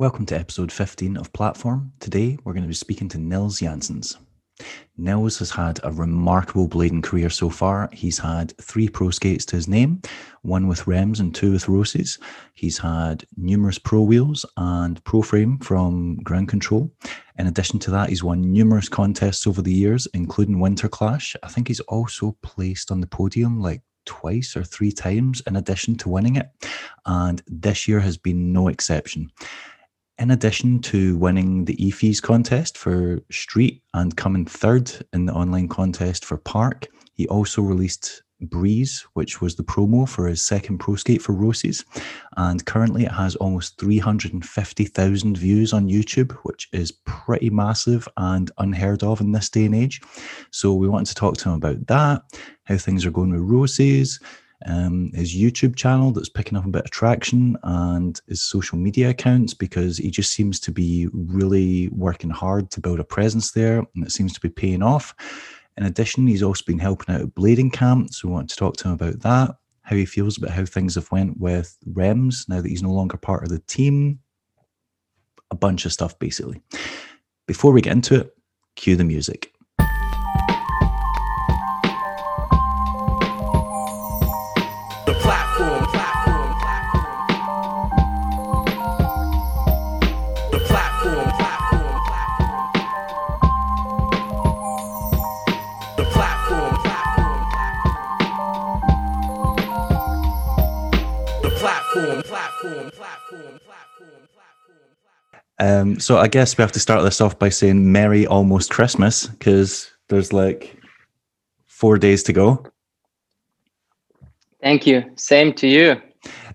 Welcome to episode 15 of Platform. Today we're going to be speaking to Nils Jansons. Nils has had a remarkable blading career so far. He's had three pro skates to his name, one with Remz and two with Roces. He's had numerous pro wheels and pro frame from Ground Control. In addition to that, he's won numerous contests over the years, including Winter Clash. I think he's also placed on the podium like twice or three times in addition to winning it. And this year has been no exception. In addition to winning the e-FISE contest for Street and coming third in the online contest for Park, he also released Breeze, which was the promo for his second pro skate for Roces. And currently it has almost 350,000 views on YouTube, which is pretty massive and unheard of in this day and age. So we wanted to talk to him about that, how things are going with Roces, um, his YouTube channel that's picking up a bit of traction and his social media accounts because he just seems to be really working hard to build a presence there and it seems to be paying off. In addition, he's also been helping out at Blading Camp, so we want to talk to him about that, how he feels about how things have went with Remz now that he's no longer part of the team, a bunch of stuff basically. Before we get into it, cue the music. Um, so I guess we have to start this off by saying Merry almost Christmas because there's like four days to go. Thank you. Same to you.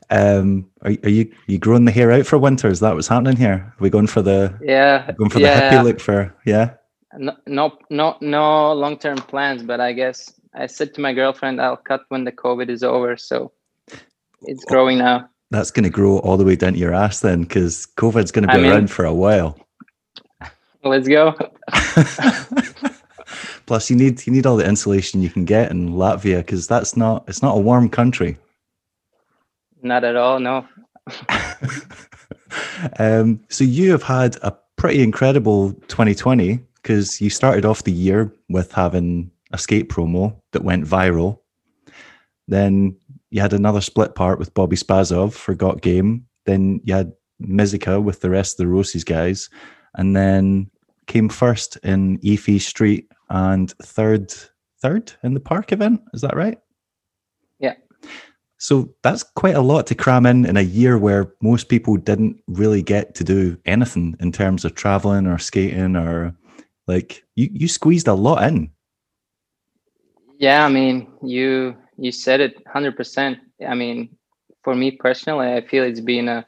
Um, are, are you you growing the hair out for winter? Is that what's happening here? Are we going for the yeah going for yeah. the hippie look for yeah? No, no, no, no long term plans. But I guess I said to my girlfriend, I'll cut when the COVID is over. So it's growing now that's going to grow all the way down to your ass then, because COVID's going to be I mean, around for a while. Let's go. Plus, you need you need all the insulation you can get in Latvia because that's not it's not a warm country. Not at all, no. um, so you have had a pretty incredible 2020 because you started off the year with having a skate promo that went viral. Then you had another split part with Bobby Spazov for Got Game. Then you had Mizica with the rest of the Roces guys, and then came first in e-FISE Street and third third in the park event. Is that right? Yeah. So that's quite a lot to cram in in a year where most people didn't really get to do anything in terms of traveling or skating or like you you squeezed a lot in. Yeah, I mean, you you said it 100% i mean for me personally i feel it's been a,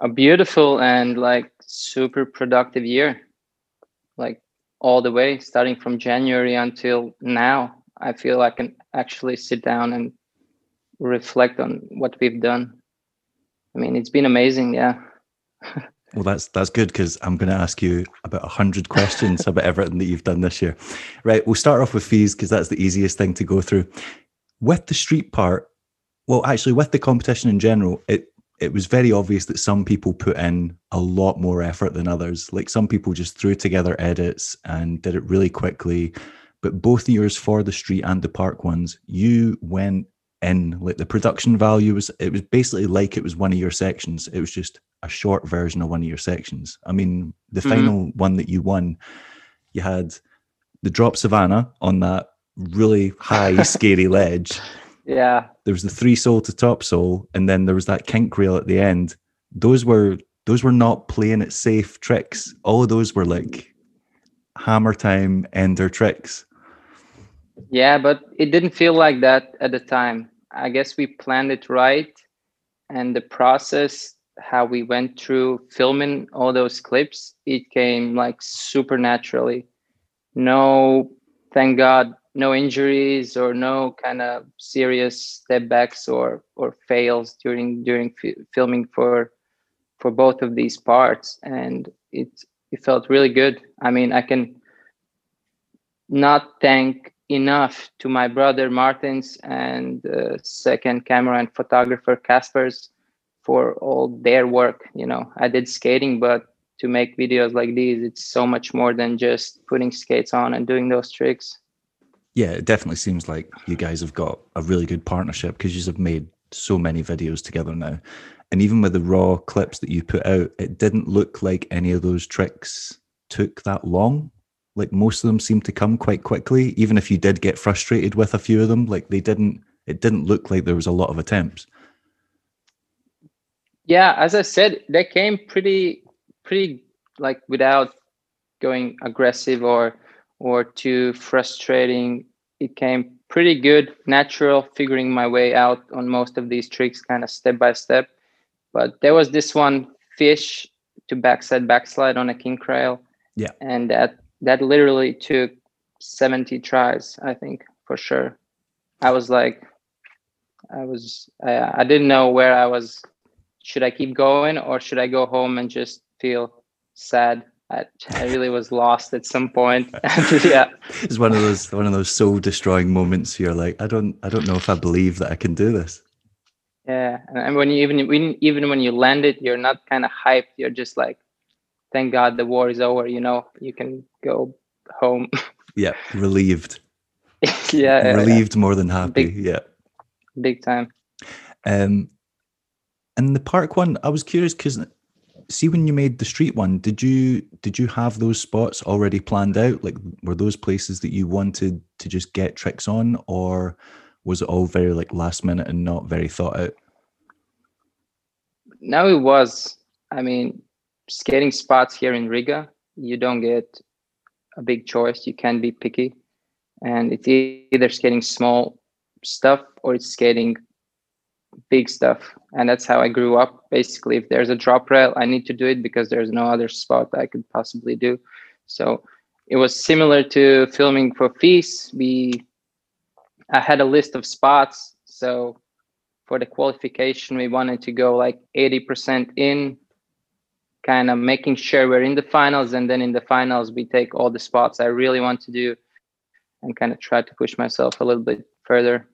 a beautiful and like super productive year. Like all the way starting from january until now i feel i can actually sit down and reflect on what we've done. I mean it's been amazing yeah. Well, that's that's good because I'm going to ask you about a hundred questions about everything that you've done this year. Right, we'll start off with FISE because that's the easiest thing to go through with the street part, well, actually, with the competition in general, it it was very obvious that some people put in a lot more effort than others. Like some people just threw together edits and did it really quickly. But both years for the street and the park ones, you went in like the production value was it was basically like it was one of your sections. It was just a short version of one of your sections. I mean, the mm-hmm. final one that you won, you had the drop Savannah on that really high, scary ledge. Yeah. There was the three sole to top sole, and then there was that kink rail at the end. Those were those were not playing it safe tricks. All of those were like hammer time ender tricks. Yeah, but it didn't feel like that at the time. I guess we planned it right, and the process, how we went through filming all those clips, it came like super naturally. No, thank God, no injuries or no kind of serious step backs or or fails during during f- filming for for both of these parts and it it felt really good i mean i can not thank enough to my brother martins and uh, second camera and photographer Kaspars for all their work. You know, I did skating, but to make videos like these, it's so much more than just putting skates on and doing those tricks. Yeah, it definitely seems like you guys have got a really good partnership because you have made so many videos together now. And even with the raw clips that you put out, it didn't look like any of those tricks took that long. Like most of them seemed to come quite quickly, even if you did get frustrated with a few of them. Like they didn't, it didn't look like there was a lot of attempts. Yeah, as I said, they came pretty, pretty like without going aggressive or or too frustrating. It came pretty good, natural, figuring my way out on most of these tricks, kind of step by step. But there was this one fish to backside backslide on a kink rail. Yeah. And that that literally took 70 tries, I think, for sure. I was like, I was, I, I didn't know where I was. Should I keep going or should I go home and just feel sad? I, I really was lost at some point. yeah, it's one of those one of those soul destroying moments. You're like, I don't, I don't know if I believe that I can do this. Yeah, and when you even when, even when you land it, you're not kind of hyped. You're just like, thank God the war is over. You know, you can go home. Yeah, relieved. yeah, relieved yeah. more than happy. Big, yeah, big time. Um, and the park one, I was curious because see when you made the street one, did you did you have those spots already planned out? Like, were those places that you wanted to just get tricks on, or was it all very like last minute and not very thought out? No, it was. I mean, skating spots here in Riga, you don't get a big choice. You can be picky, and it's either skating small stuff or it's skating big stuff. And that's how I grew up. Basically, if there's a drop rail, I need to do it because there's no other spot I could possibly do. So it was similar to filming for FISE. We I had a list of spots. So for the qualification, we wanted to go like 80% in, kind of making sure we're in the finals and then in the finals we take all the spots i really want to do and kind of try to push myself a little bit further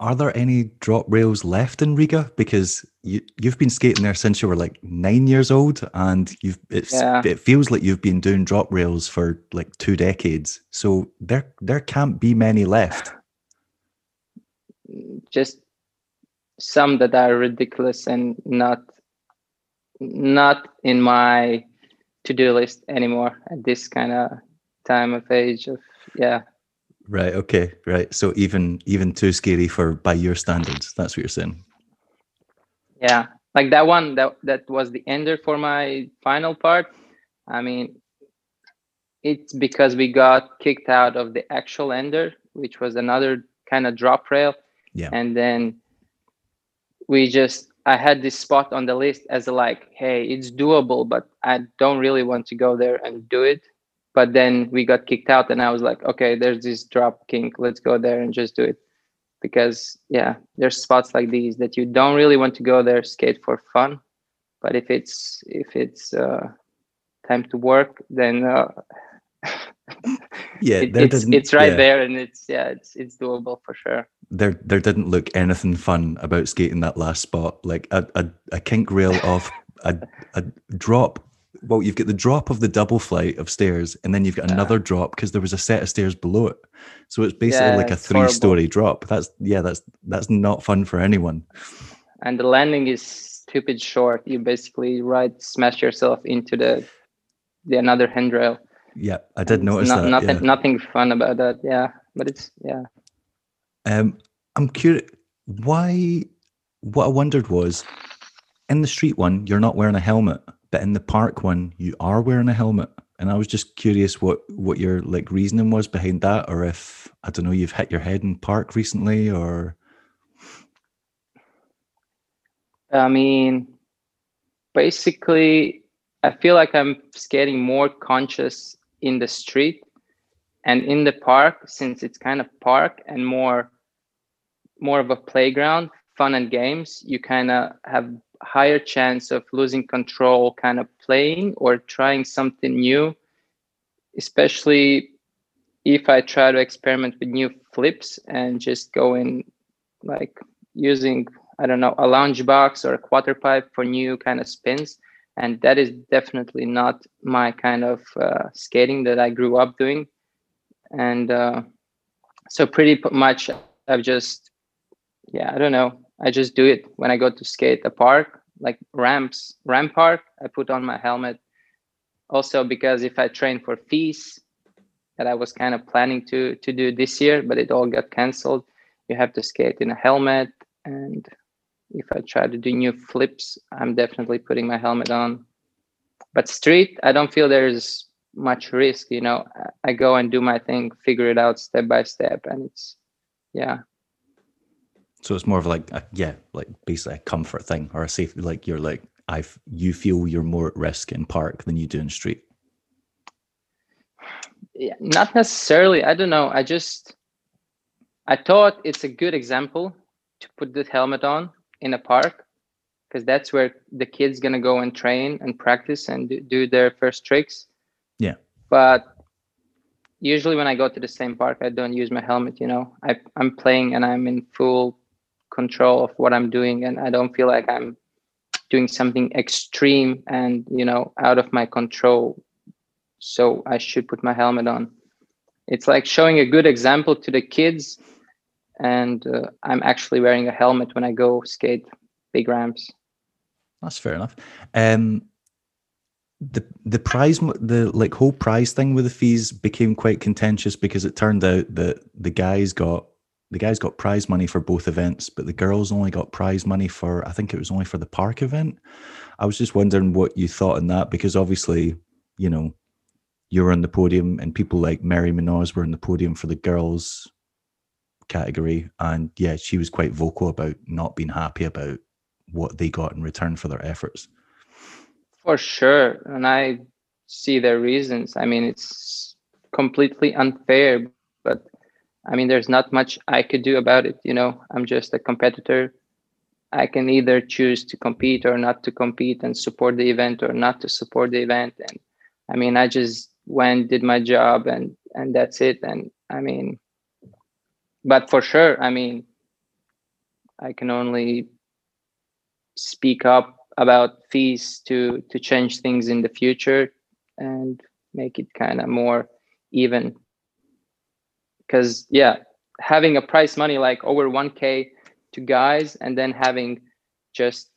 are there any drop rails left in riga? Because you, you've been skating there since you were like nine years old and you've it's, yeah. it feels like you've been doing drop rails for like two decades. So there there can't be many left. Just some that are ridiculous and not not in my to-do list anymore at this kind of time of age of yeah right okay right. So even even too scary for by your standards that's what you're saying? Yeah like that one that that was the ender for my final part. I mean it's because we got kicked out of the actual ender which was another kind of drop rail. Yeah. And then we just I had this spot on the list as a like, hey, it's doable, but I don't really want to go there and do it. But then we got kicked out, and I was like, okay, there's this drop kink. Let's go there and just do it. Because yeah, there's spots like these that you don't really want to go there skate for fun, but if it's if it's uh, time to work, then uh, yeah, it, it's it's right yeah. there, and it's yeah, it's it's doable for sure there there didn't look anything fun about skating that last spot. Like a a, a kink rail off a a drop. Well, you've got the drop of the double flight of stairs, and then you've got another drop because there was a set of stairs below it. So it's basically yeah, like a three-story drop. That's yeah, that's that's not fun for anyone. And the landing is stupid short. You basically right smash yourself into the the another handrail. Yeah, I did and notice not, that. Nothing, yeah. nothing fun about that. Yeah, but it's yeah. Um, I'm curious why. What I wondered was, in the street one, you're not wearing a helmet, but in the park one, you are wearing a helmet. And I was just curious what what your like reasoning was behind that, or if I don't know, you've hit your head in park recently, or. I mean, basically, I feel like I'm getting more conscious in the street and in the park since it's kind of park and more more of a playground fun and games you kind of have higher chance of losing control kind of playing or trying something new especially if i try to experiment with new flips and just go in like using I don't know, a lounge box or a quarter pipe for new kind of spins. And that is definitely not my kind of uh, skating that I grew up doing. And uh, so pretty much I've just, yeah, I don't know. I just do it when I go to skate the park, like ramps, ramp park. I put on my helmet. Also because if I train for FISE, that I was kind of planning to to do this year, but it all got canceled. You have to skate in a helmet, and if I try to do new flips, I'm definitely putting my helmet on. But street, I don't feel there's much risk. You know, I go and do my thing, figure it out step by step, and it's yeah. So it's more of like a, yeah, like basically a comfort thing or a safe. Like you're like I, you feel you're more at risk in park than you do in street yeah, not necessarily. I don't know. I just I thought it's a good example to put the helmet on in a park because that's where the kids gonna go and train and practice and do, do their first tricks. Yeah. But usually when I go to the same park, I don't use my helmet. You know, I I'm playing and I'm in full control of what I'm doing, and I don't feel like I'm doing something extreme and you know out of my control so I should put my helmet on. It's like showing a good example to the kids, and uh, I'm actually wearing a helmet when I go skate big ramps. That's fair enough. Um, the the prize the like whole prize thing with the FISE became quite contentious because it turned out that the guys got the guys got prize money for both events, but the girls only got prize money for I think it was only for the park event. I was just wondering what you thought on that because obviously, you know, you were on the podium and people like Mary Munoz were on the podium for the girls category. And yeah, she was quite vocal about not being happy about what they got in return for their efforts. For sure. And I see their reasons. I mean, it's completely unfair, but I mean, there's not much I could do about it. You know, I'm just a competitor. I can either choose to compete or not to compete and support the event or not to support the event. And I mean, I just went did my job and and that's it and i mean but for sure i mean i can only speak up about FISE to to change things in the future and make it kind of more even because yeah having a price money like over 1k to guys and then having just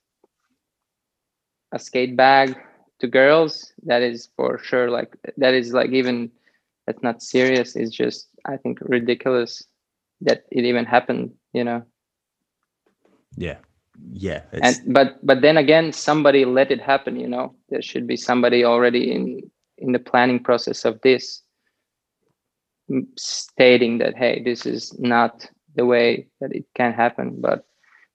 a skate bag to girls that is for sure like that is like even that's not serious. It's just i think ridiculous that it even happened you know? Yeah. Yeah and but but then again somebody let it happen you know? There should be somebody already in in the planning process of this stating that hey this is not the way that it can happen but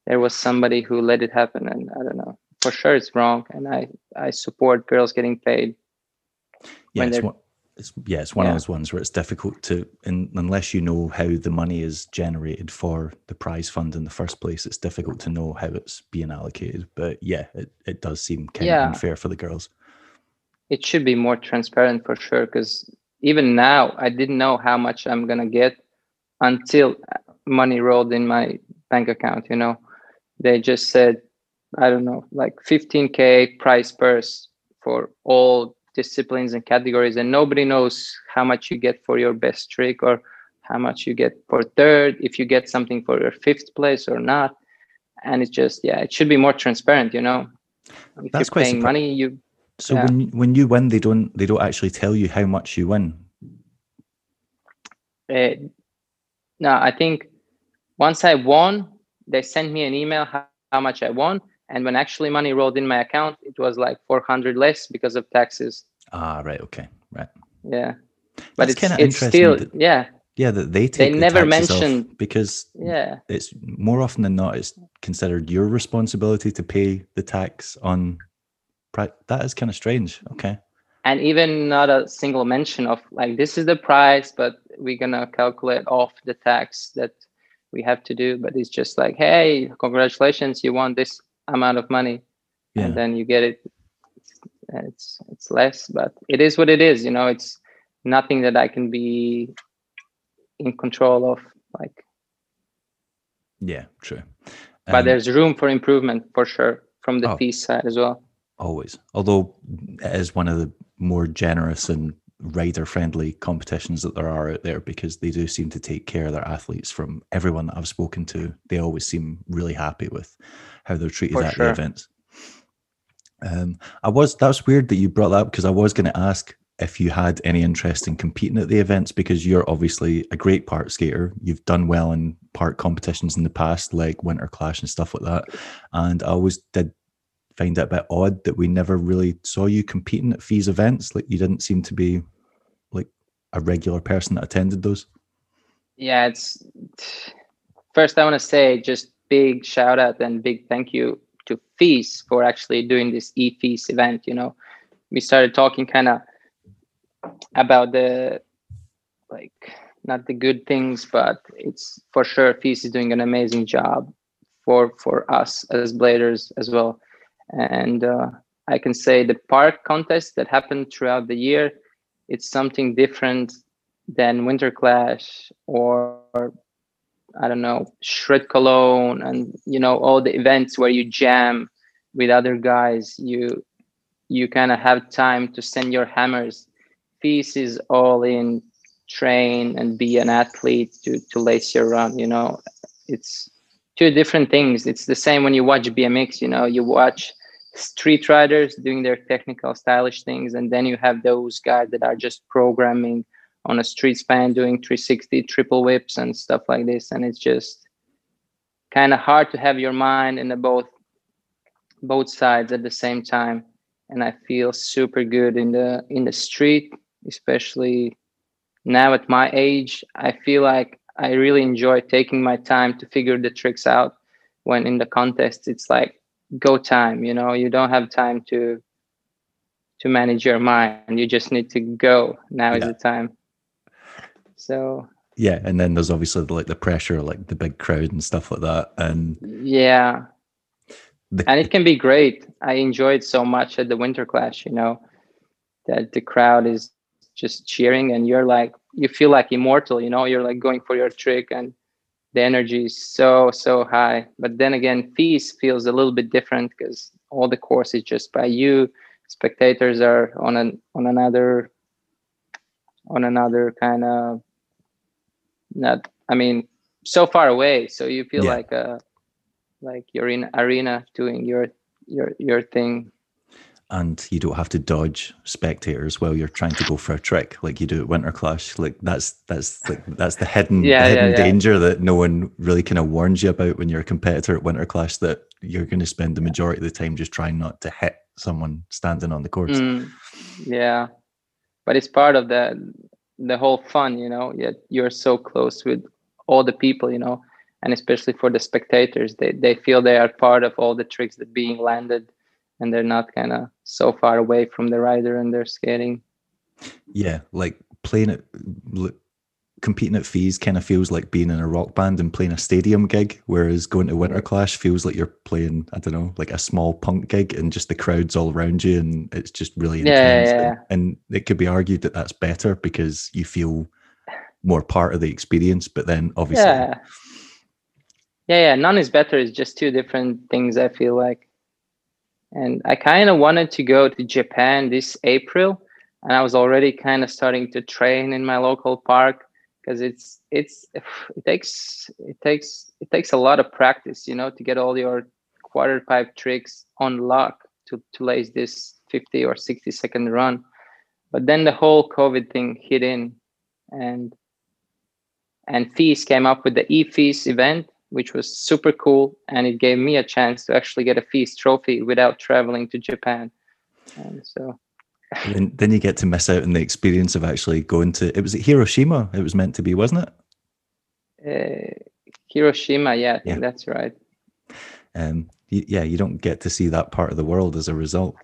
there was somebody who let it happen and i don't know for sure it's wrong and i i support girls getting paid yeah it's one, it's, yeah it's one yeah. of those ones where it's difficult to in, unless you know how the money is generated for the prize fund in the first place it's difficult to know how it's being allocated but yeah it, it does seem kind yeah. of unfair for the girls it should be more transparent for sure because even now i didn't know how much i'm gonna get until money rolled in my bank account you know they just said I don't know, like 15k price purse for all disciplines and categories, and nobody knows how much you get for your best trick or how much you get for third, if you get something for your fifth place or not. And it's just, yeah, it should be more transparent, you know. If That's you're paying money, you. So yeah. when when you win, they don't they don't actually tell you how much you win. Uh, no, I think once I won, they sent me an email how, how much I won, and when actually money rolled in my account it was like 400 less because of taxes. Ah right okay right. Yeah. But That's it's, it's still that, yeah. Yeah that they take they the never mention because yeah. it's more often than not it's considered your responsibility to pay the tax on that is kind of strange. Okay. And even not a single mention of like this is the price but we're gonna calculate off the tax that we have to do. But it's just like hey congratulations you won this amount of money. Yeah. and then you get it. It's it's less but it is what it is you know? It's nothing that i can be in control of like. Yeah true. But um, there's room for improvement for sure from the oh, FISE side as well. Always, although it is one of the more generous and rider friendly competitions that there are out there because they do seem to take care of their athletes from everyone that I've spoken to. They always seem really happy with how they're treated For at sure. the events. Um, I was that's weird that you brought that up because I was going to ask if you had any interest in competing at the events because you're obviously a great park skater. You've done well in park competitions in the past, like Winter Clash and stuff like that. And I always did find it a bit odd that we never really saw you competing at FISE events. Like you didn't seem to be like a regular person that attended those. Yeah, it's first I want to say just big shout out and big thank you to FISE for actually doing this e-FISE event. You know, we started talking kind of about the like not the good things, but it's for sure FISE is doing an amazing job for for us as bladers as well and uh, I can say the park contest that happened throughout the year, it's something different than Winter Clash or, or I don't know Shred Cologne and you know all the events where you jam with other guys. You you kind of have time to send your hammers. FISE is all in train and be an athlete to to lace your run. You know, it's two different things. It's the same when you watch BMX. You know, you watch street riders doing their technical stylish things and then you have those guys that are just programming on a street span doing 360 triple whips and stuff like this and it's just kind of hard to have your mind in the both both sides at the same time. And i feel super good in the in the street especially now at my age. I feel like i really enjoy taking my time to figure the tricks out when in the contest it's like go time you know? You don't have time to to manage your mind. You just need to go. Now yeah. is the time. So yeah and then there's obviously like the pressure like the big crowd and stuff like that and yeah. The, and it can be great. I enjoyed so much at the winter clash you know that the crowd is just cheering and you're like you feel like immortal you know? You're like going for your trick and the energy is so so high. But then again FISE feels a little bit different because all the course is just by you. Spectators are on an on another on another kind of not i mean so far away. So you feel yeah. like uh like you're in arena doing your your your thing and you don't have to dodge spectators while you're trying to go for a trick like you do at Winter Clash. Like that's that's like that's the hidden yeah, the hidden yeah, yeah. danger that no one really kind of warns you about when you're a competitor at Winter Clash that you're going to spend the majority of the time just trying not to hit someone standing on the course. Mm, yeah, but it's part of the the whole fun, you know. Yet you're so close with all the people, you know, and especially for the spectators, they they feel they are part of all the tricks that being landed and they're not kind of so far away from the rider and they're skating. Yeah, like playing it, competing at FISE kind of feels like being in a rock band and playing a stadium gig, whereas going to Winter Clash feels like you're playing, I don't know, like a small punk gig and just the crowd's all around you and it's just really intense. Yeah, yeah. And, and it could be argued that that's better because you feel more part of the experience, but then obviously. Yeah. Yeah, yeah, none is better. It's just two different things. I feel like and I kind of wanted to go to Japan this April, and I was already kind of starting to train in my local park because it's it's it takes it takes it takes a lot of practice, you know, to get all your quarter pipe tricks on lock to to lace this 50 or 60 second run. But then the whole COVID thing hit in, and and FISE came up with the e-FISE event which was super cool. And it gave me a chance to actually get a FISE trophy without traveling to Japan. And so. then, then you get to miss out on the experience of actually going to, it was Hiroshima, it was meant to be, wasn't it? Uh, Hiroshima, yeah, yeah. that's right. Um, yeah, you don't get to see that part of the world as a result.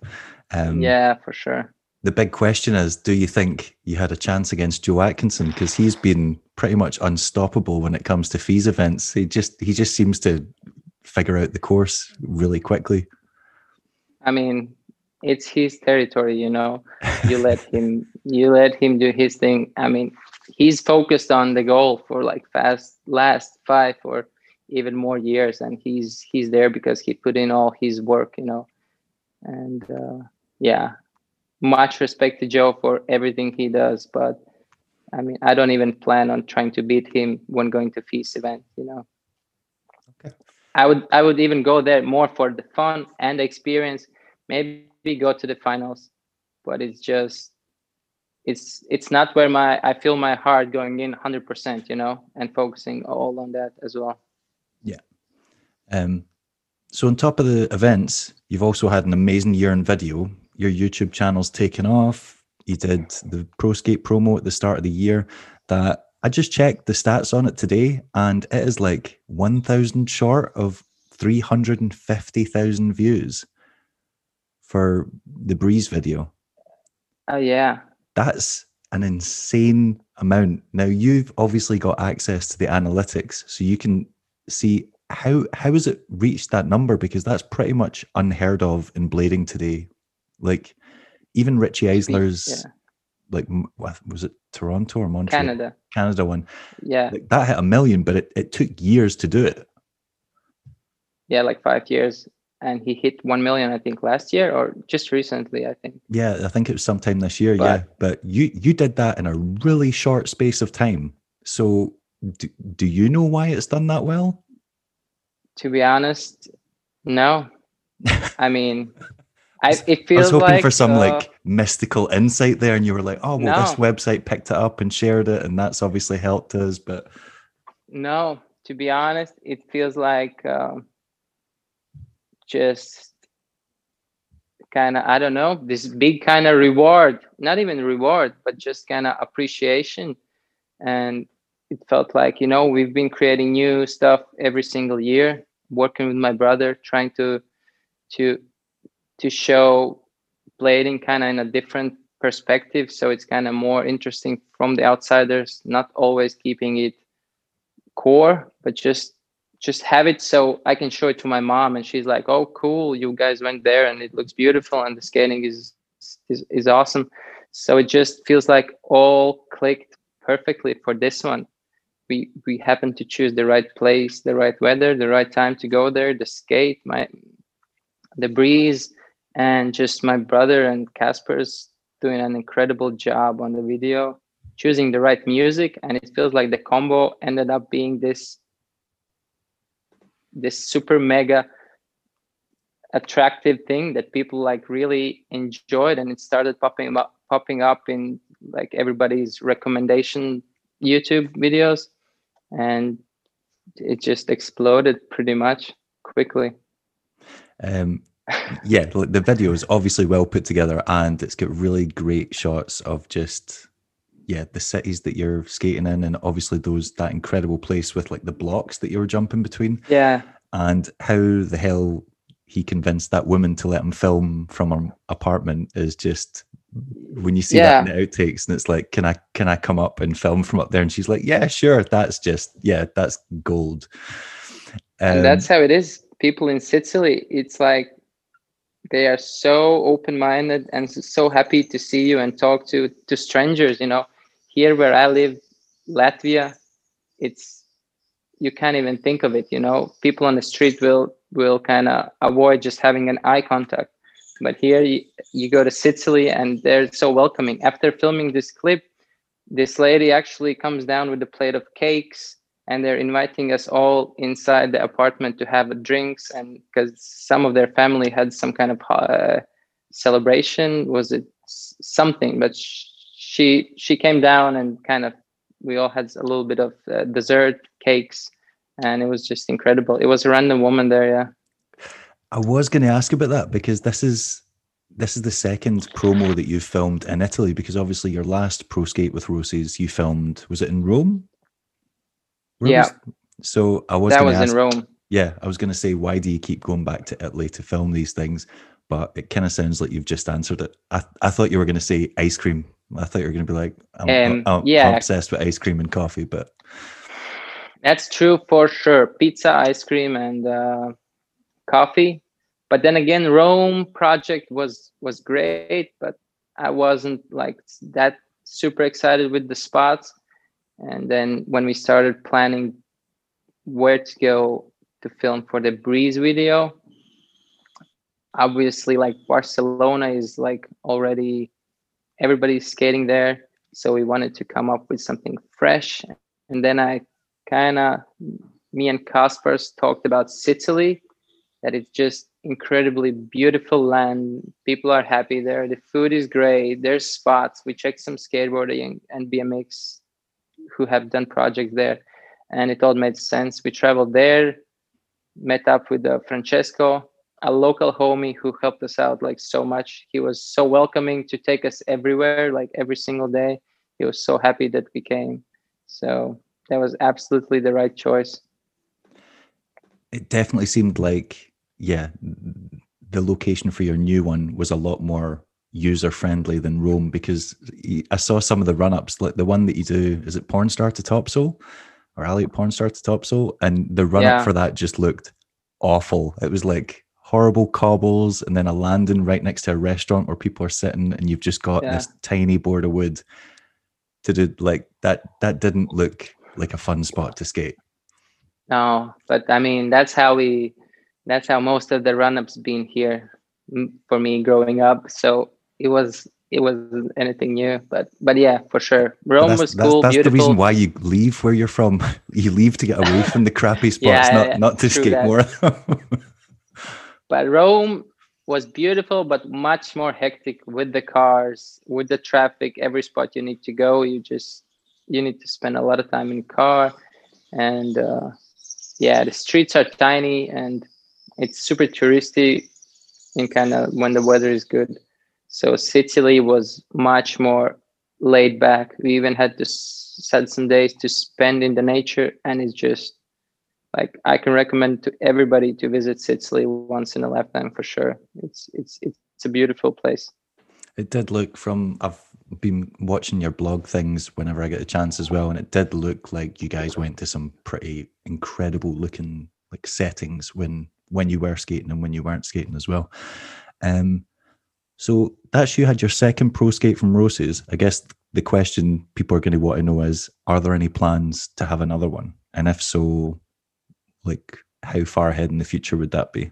Um, yeah, for sure the big question is do you think you had a chance against Joe Atkinson? Because he's been pretty much unstoppable when it comes to FISE events. He just he just seems to figure out the course really quickly. I mean it's his territory you know. You let him you let him do his thing. I mean he's focused on the goal for like fast last five or even more years and he's he's there because he put in all his work you know. And uh, yeah much respect to joe for everything he does but i mean i don't even plan on trying to beat him when going to FISE event you know? Okay. I would i would even go there more for the fun and the experience maybe go to the finals but it's just it's it's not where my i feel my heart going in 100% you know and focusing all on that as well. Yeah. Um so on top of the events you've also had an amazing year in video your youtube channel's taken off you did the pro skate promo at the start of the year that i just checked the stats on it today and it is like 1000 short of 350000 views for the breeze video oh yeah that's an insane amount. Now you've obviously got access to the analytics, so you can see how how has it reached that number because that's pretty much unheard of in blading today. Like even Richie Eisler's, yeah. like was it Toronto or Montreal? Canada. Canada one. Yeah, like, that hit a million, but it, it took years to do it. Yeah, like five years and he hit 1 million i think last year or just recently i think yeah i think it was sometime this year but, yeah but you you did that in a really short space of time so do, do you know why it's done that well to be honest no i mean I, it feels I was hoping like, for some uh, like mystical insight there, and you were like, "Oh, well, no. this website picked it up and shared it, and that's obviously helped us." But no, to be honest, it feels like um, just kind of i don't know this big kind of reward not even reward but just kind of appreciation and it felt like you know we've been creating new stuff every single year working with my brother trying to to to show blading kind of in a different perspective so it's kind of more interesting from the outsiders not always keeping it core but just just have it so I can show it to my mom and she's like, "Oh, cool! You guys went there and it looks beautiful and the skating is is is awesome." So it just feels like all clicked perfectly for this one. We we happen to choose the right place, the right weather, the right time to go there, the skate, my the breeze, and just my brother and Kaspars doing an incredible job on the video, choosing the right music, and it feels like the combo ended up being this this super mega attractive thing that people like really enjoyed. And it started popping up popping up in like everybody's recommendation youtube videos. And it just exploded pretty much quickly. Um yeah the video is obviously well put together and it's got really great shots of just yeah the cities that you're skating in and obviously those that incredible place with like the blocks that you were jumping between yeah. and how the hell he convinced that woman to let him film from her apartment is just when you see yeah. that in the outtakes and it's like can i can i come up and film from up there? And she's like yeah sure that's just yeah that's gold. Um, and that's how it is. People in sicily it's like they are so open-minded and so happy to see you and talk to to strangers you know here where I live, Latvia, it's you can't even think of it. You know, people on the street will will kind of avoid just having an eye contact. But here you, you go to Sicily and they're so welcoming. After filming this clip, this lady actually comes down with a plate of cakes and they're inviting us all inside the apartment to have drinks and because some of their family had some kind of uh, celebration was it something but she she came down and kind of we all had a little bit of uh, dessert cakes and it was just incredible. It was a random woman there yeah. I was going to ask about that because this is this is the second promo that you've filmed in italy because obviously your last pro skate with Roces you filmed was it in rome Where yeah was, so i was that was ask, in rome yeah i was going to say why do you keep going back to italy to film these things but it kind of sounds like you've just answered it i, I thought you were going to say ice cream I thought you were going to be like, I'm, um, I'm, yeah. I'm obsessed with ice cream and coffee, but that's true for sure. Pizza, ice cream, and uh, coffee. But then again, Rome project was was great, but I wasn't like that super excited with the spots. And then when we started planning where to go to film for the breeze video obviously like barcelona is like already everybody's skating there so we wanted to come up with something fresh and then i kind of me and Kaspars talked about Sicily, that it's just incredibly beautiful land. People are happy there. The food is great. There's spots. We checked some skateboarding and BMX who have done projects there, and it all made sense. We traveled there, met up with uh, Francesco, a local homie who helped us out like so much. He was so welcoming to take us everywhere, like every single day. He was so happy that we came. So that was absolutely the right choice it definitely seemed like yeah the location for your new one was a lot more user friendly than Rome because I saw some of the run ups like the one that you do is it Pornstar to Topsoul or Elliot Pornstar to Topsoul and the run yeah. up for that just looked awful it was like horrible cobbles and then a landing right next to a restaurant where people are sitting and you've just got yeah. this tiny board of wood to do like that that didn't look like a fun spot to skate no, but I mean that's how we that's how most of the run-ups been here for me growing up. So it was it was anything new, but but yeah, for sure, Rome was cool. That's, that's the reason why you leave where you're from. You leave to get away from the crappy spots, yeah, not yeah, not to that. more. but Rome was beautiful, but much more hectic with the cars, with the traffic. Every spot you need to go, you just you need to spend a lot of time in car, and uh, yeah, the streets are tiny and it's super touristy in kind of when the weather is good. So Sicily was much more laid back. We even had to set some days to spend in the nature, and it's just like I can recommend to everybody to visit Sicily once in a lifetime for sure. It's it's it's a beautiful place. It did look from I've been watching your blog things whenever I get a chance as well, and it did look like you guys went to some pretty incredible looking like settings when when you were skating and when you weren't skating as well. Um, so that's you had your second pro skate from Roces. I guess the question people are going to want to know is: Are there any plans to have another one? And if so, like how far ahead in the future would that be?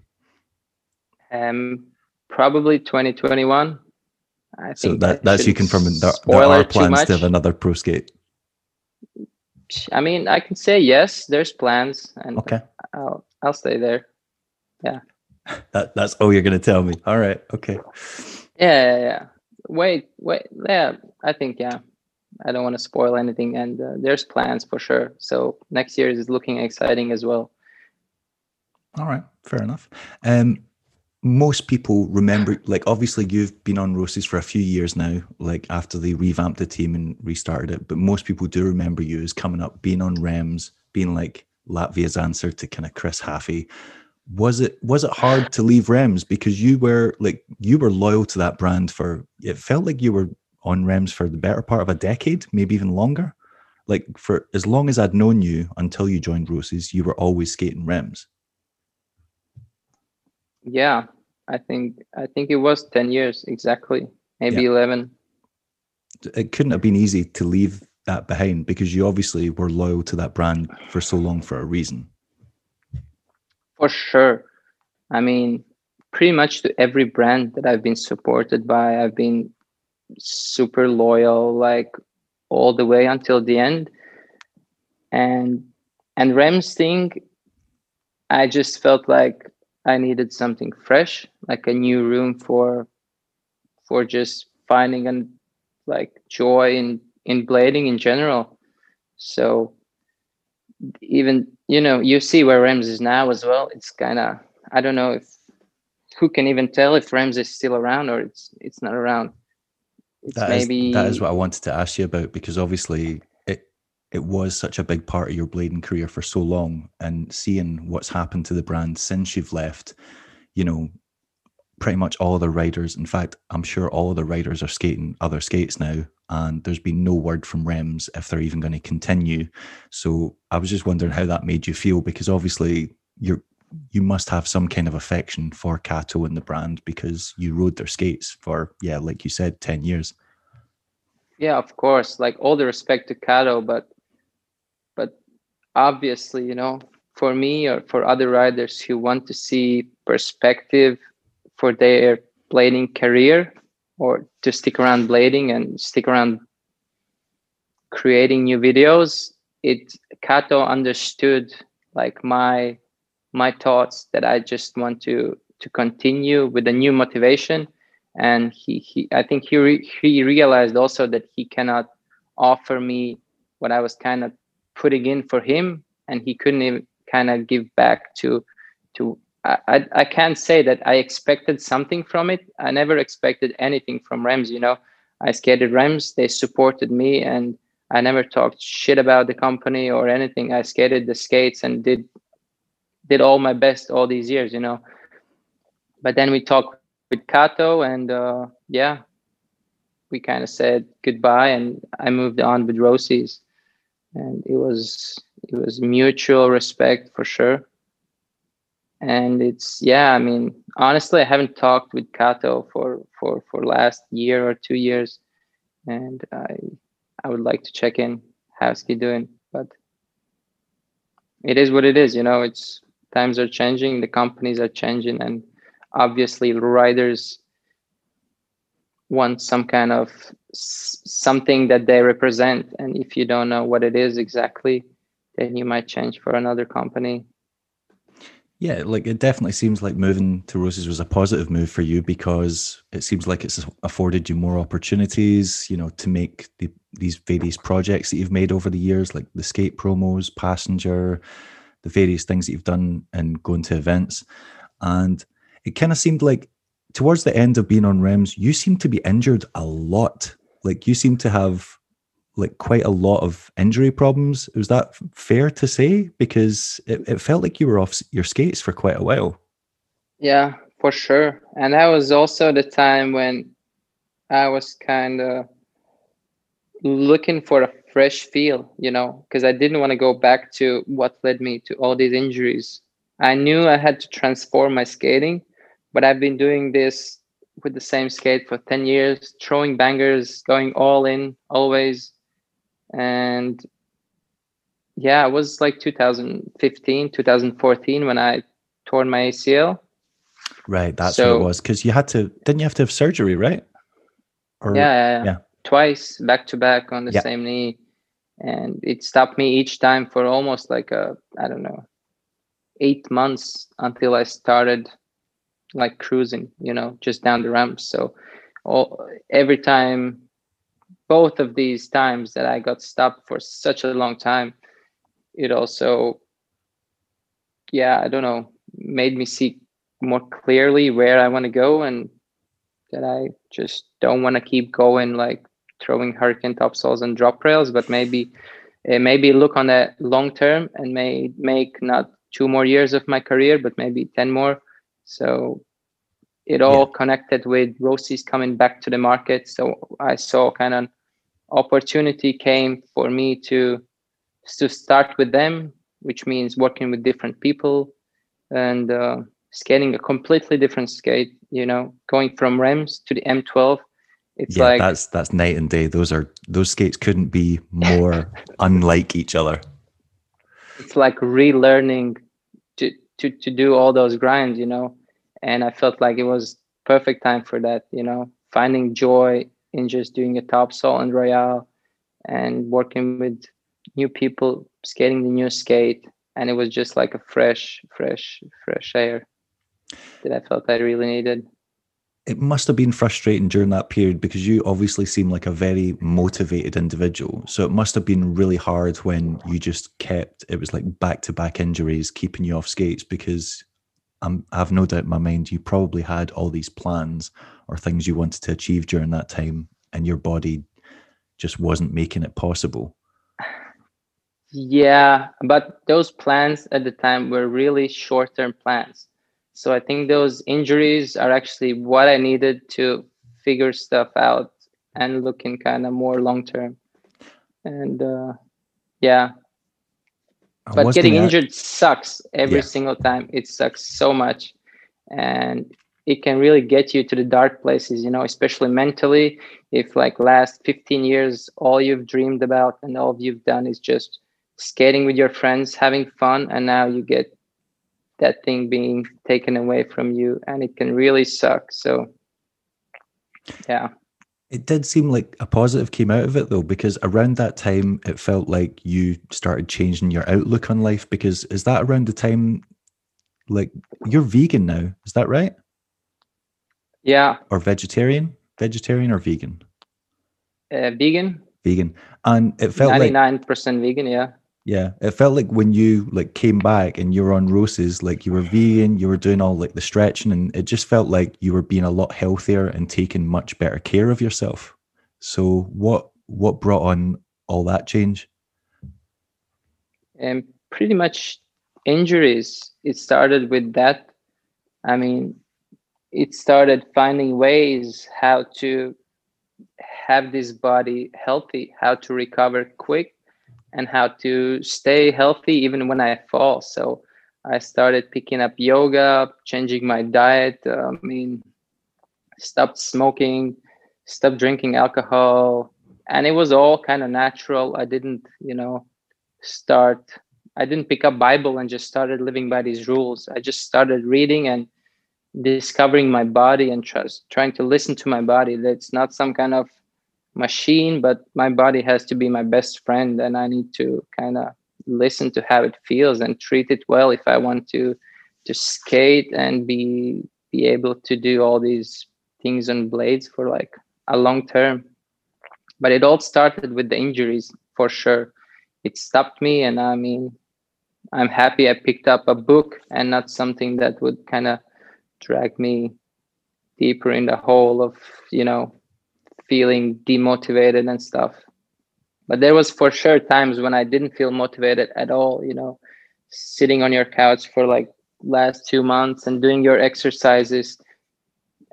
Um, probably 2021. I so that, that's you confirming there, there are plans to have another pro skate. I mean, I can say yes. There's plans, and okay, I'll I'll stay there. Yeah. That that's all you're gonna tell me. All right. Okay. Yeah, yeah, yeah. Wait, wait. Yeah, I think yeah. I don't want to spoil anything, and uh, there's plans for sure. So next year is looking exciting as well. All right, fair enough. Um, most people remember like obviously you've been on Roces for a few years now like after they revamped the team and restarted it but most people do remember you as coming up being on Remz being like latvia's answer to kind of chris haffey was it was it hard to leave Remz because you were like you were loyal to that brand for it felt like you were on Remz for the better part of a decade maybe even longer like for as long as i'd known you until you joined Roces you were always skating Remz yeah, I think I think it was 10 years exactly, maybe yeah. 11. It couldn't have been easy to leave that behind because you obviously were loyal to that brand for so long for a reason. For sure. I mean, pretty much to every brand that I've been supported by, I've been super loyal like all the way until the end. And and Remz thing, I just felt like I needed something fresh, like a new room for for just finding and like joy in in blading in general. So even you know you see where Remz is now as well. It's kind of I don't know if who can even tell if Remz is still around or it's it's not around. It's that maybe is, that is what I wanted to ask you about because obviously it it was such a big part of your blading career for so long and seeing what's happened to the brand since you've left you know pretty much all the riders. In fact i'm sure all the riders are skating other skates now and there's been no word from Remz if they're even going to continue. So i was just wondering how that made you feel because obviously you're you must have some kind of affection for Kato and the brand because you rode their skates for yeah like you said 10 years. Yeah of course like all the respect to Kato but but obviously, you know, for me or for other riders who want to see perspective for their blading career or to stick around blading and stick around creating new videos it kato understood like my my thoughts that i just want to to continue with a new motivation. And he, he i think he re, he realized also that he cannot offer me what i was kind of putting in for him and he couldn't even kind of give back to to I, I can't say that I expected something from it. I never expected anything from Remz, you know. I skated Remz, they supported me and I never talked shit about the company or anything. I skated the skates and did did all my best all these years, you know. But then we talked with Kato and uh, yeah, we kind of said goodbye and I moved on with Roces. And it was it was mutual respect for sure and it's yeah i mean honestly i haven't talked with kato for for for last year or two years. And i i would like to check in how's he doing? But it is what it is you know it's times are changing the companies are changing and obviously riders want some kind of something that they represent. And if you don't know what it is exactly then you might change for another company yeah, like it definitely seems like moving to Roces was a positive move for you because it seems like it's afforded you more opportunities, you know, to make the, these various projects that you've made over the years, like the skate promos, passenger, the various things that you've done and going to events. And it kind of seemed like towards the end of being on Remz, you seem to be injured a lot. Like you seem to have like quite a lot of injury problems. Was that fair to say? Because it, it felt like you were off your skates for quite a while. Yeah, for sure. And that was also the time when I was kind of looking for a fresh feel, you know, because I didn't want to go back to what led me to all these injuries. I knew I had to transform my skating, but I've been doing this with the same skate for 10 years, throwing bangers, going all in always and yeah, it was like 2015, 2014 when I tore my ACL. Right, that's so, what it was. Because you had to, didn't you have to have surgery, right? Or, yeah, yeah, yeah, twice back to back on the yeah. same knee, and it stopped me each time for almost like a, I don't know, eight months until I started like cruising, you know, just down the ramps. So, all every time both of these times that I got stopped for such a long time, it also, yeah, I don't know, made me see more clearly where I want to go and that I just don't want to keep going like throwing hurricane topsouls and drop rails, but maybe uh, maybe look on the long term and may make not two more years of my career, but maybe 10 more. So it all yeah. connected with Roces coming back to the market. So I saw kind of opportunity came for me to to start with them, which means working with different people and uh, skating a completely different skate. You know, going from Remz to the M12. It's yeah, like that's that's night and day. Those are those skates couldn't be more unlike each other. It's like relearning to to to do all those grinds, you know and I felt like it was perfect time for that. You know, finding joy in just doing a top topsoul and royale, and working with new people, skating the new skate, and it was just like a fresh, fresh, fresh air that I felt I really needed. It must have been frustrating during that period because you obviously seem like a very motivated individual. So it must have been really hard when you just kept it was like back to back injuries keeping you off skates because I'm, I have no doubt in my mind you probably had all these plans or things you wanted to achieve during that time, and your body just wasn't making it possible. Yeah, but those plans at the time were really short term plans. So I think those injuries are actually what I needed to figure stuff out and looking kind of more long term. And uh, yeah, but getting injured sucks every yeah. single time it sucks so much and it can really get you to the dark places you know especially mentally if like last 15 years all you've dreamed about and all you've done is just skating with your friends, having fun, and now you get that thing being taken away from you, and it can really suck. So, yeah. It did seem like a positive came out of it though, because around that time it felt like you started changing your outlook on life. Because is that around the time, like you're vegan now? Is that right? Yeah. Or vegetarian? Vegetarian or vegan? Uh, vegan. Vegan, and it felt 99% like ninety-nine percent vegan. Yeah. Yeah, it felt like when you like came back and you were on Roces, like you were vegan, you were doing all like the stretching, and it just felt like you were being a lot healthier and taking much better care of yourself. So, what what brought on all that change? And um, pretty much injuries. It started with that. I mean, it started finding ways how to have this body healthy, how to recover quick, and how to stay healthy even when I fall. So I started picking up yoga, changing my diet. Uh, I mean, stopped smoking, stopped drinking alcohol, and it was all kind of natural. I didn't, you know, start. I didn't pick up Bible and just started living by these rules. I just started reading and discovering my body and trust, trying to listen to my body. That's not some kind of machine, but my body has to be my best friend, and I need to kind of listen to how it feels and treat it well if I want to to skate and be be able to do all these things on blades for like a long term. But it all started with the injuries for sure. It stopped me, and I mean, I'm happy I picked up a book and not something that would kind of drag me deeper in the hole of you know feeling demotivated and stuff. But there was for sure times when i didn't feel motivated at all you know sitting on your couch for like last two months and doing your exercises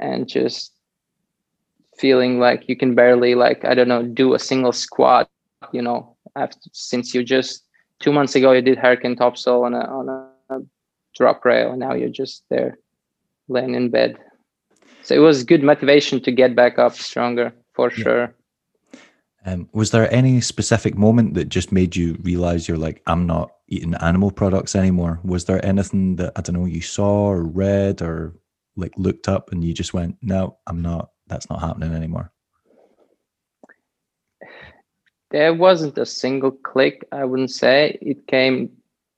and just feeling like you can barely like i don't know do a single squat you know after since you just two months ago you did hurricane topsoul on a on a drop rail and now you're just there laying in bed. So it was good motivation to get back up stronger for yeah. sure. Um, was there any specific moment that just made you realize you're like, I'm not eating animal products anymore? Was there anything that I don't know you saw or read or like looked up and you just went, no, I'm not. That's not happening anymore. There wasn't a single click. I wouldn't say it came.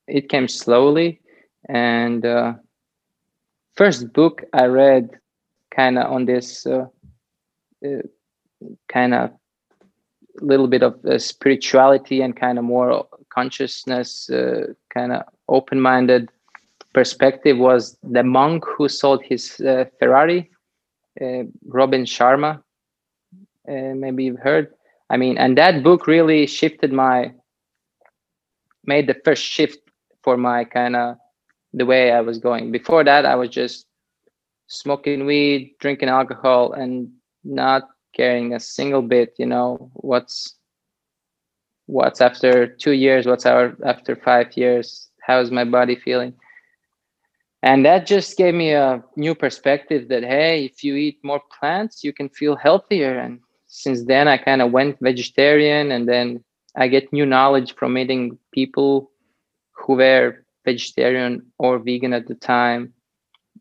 It came slowly, and uh, first book I read, kind of on this. Uh, uh, kind of little bit of uh, spirituality and kind of more consciousness, uh, kind of open minded perspective was the monk who sold his uh, Ferrari, uh, Robin Sharma. Uh, maybe you've heard. I mean, and that book really shifted my, made the first shift for my kind of the way I was going. Before that, I was just smoking weed, drinking alcohol, and not caring a single bit you know what's what's after two years what's our after five years how is my body feeling? And that just gave me a new perspective that hey if you eat more plants you can feel healthier. And since then i kind of went vegetarian and then i get new knowledge from meeting people who were vegetarian or vegan at the time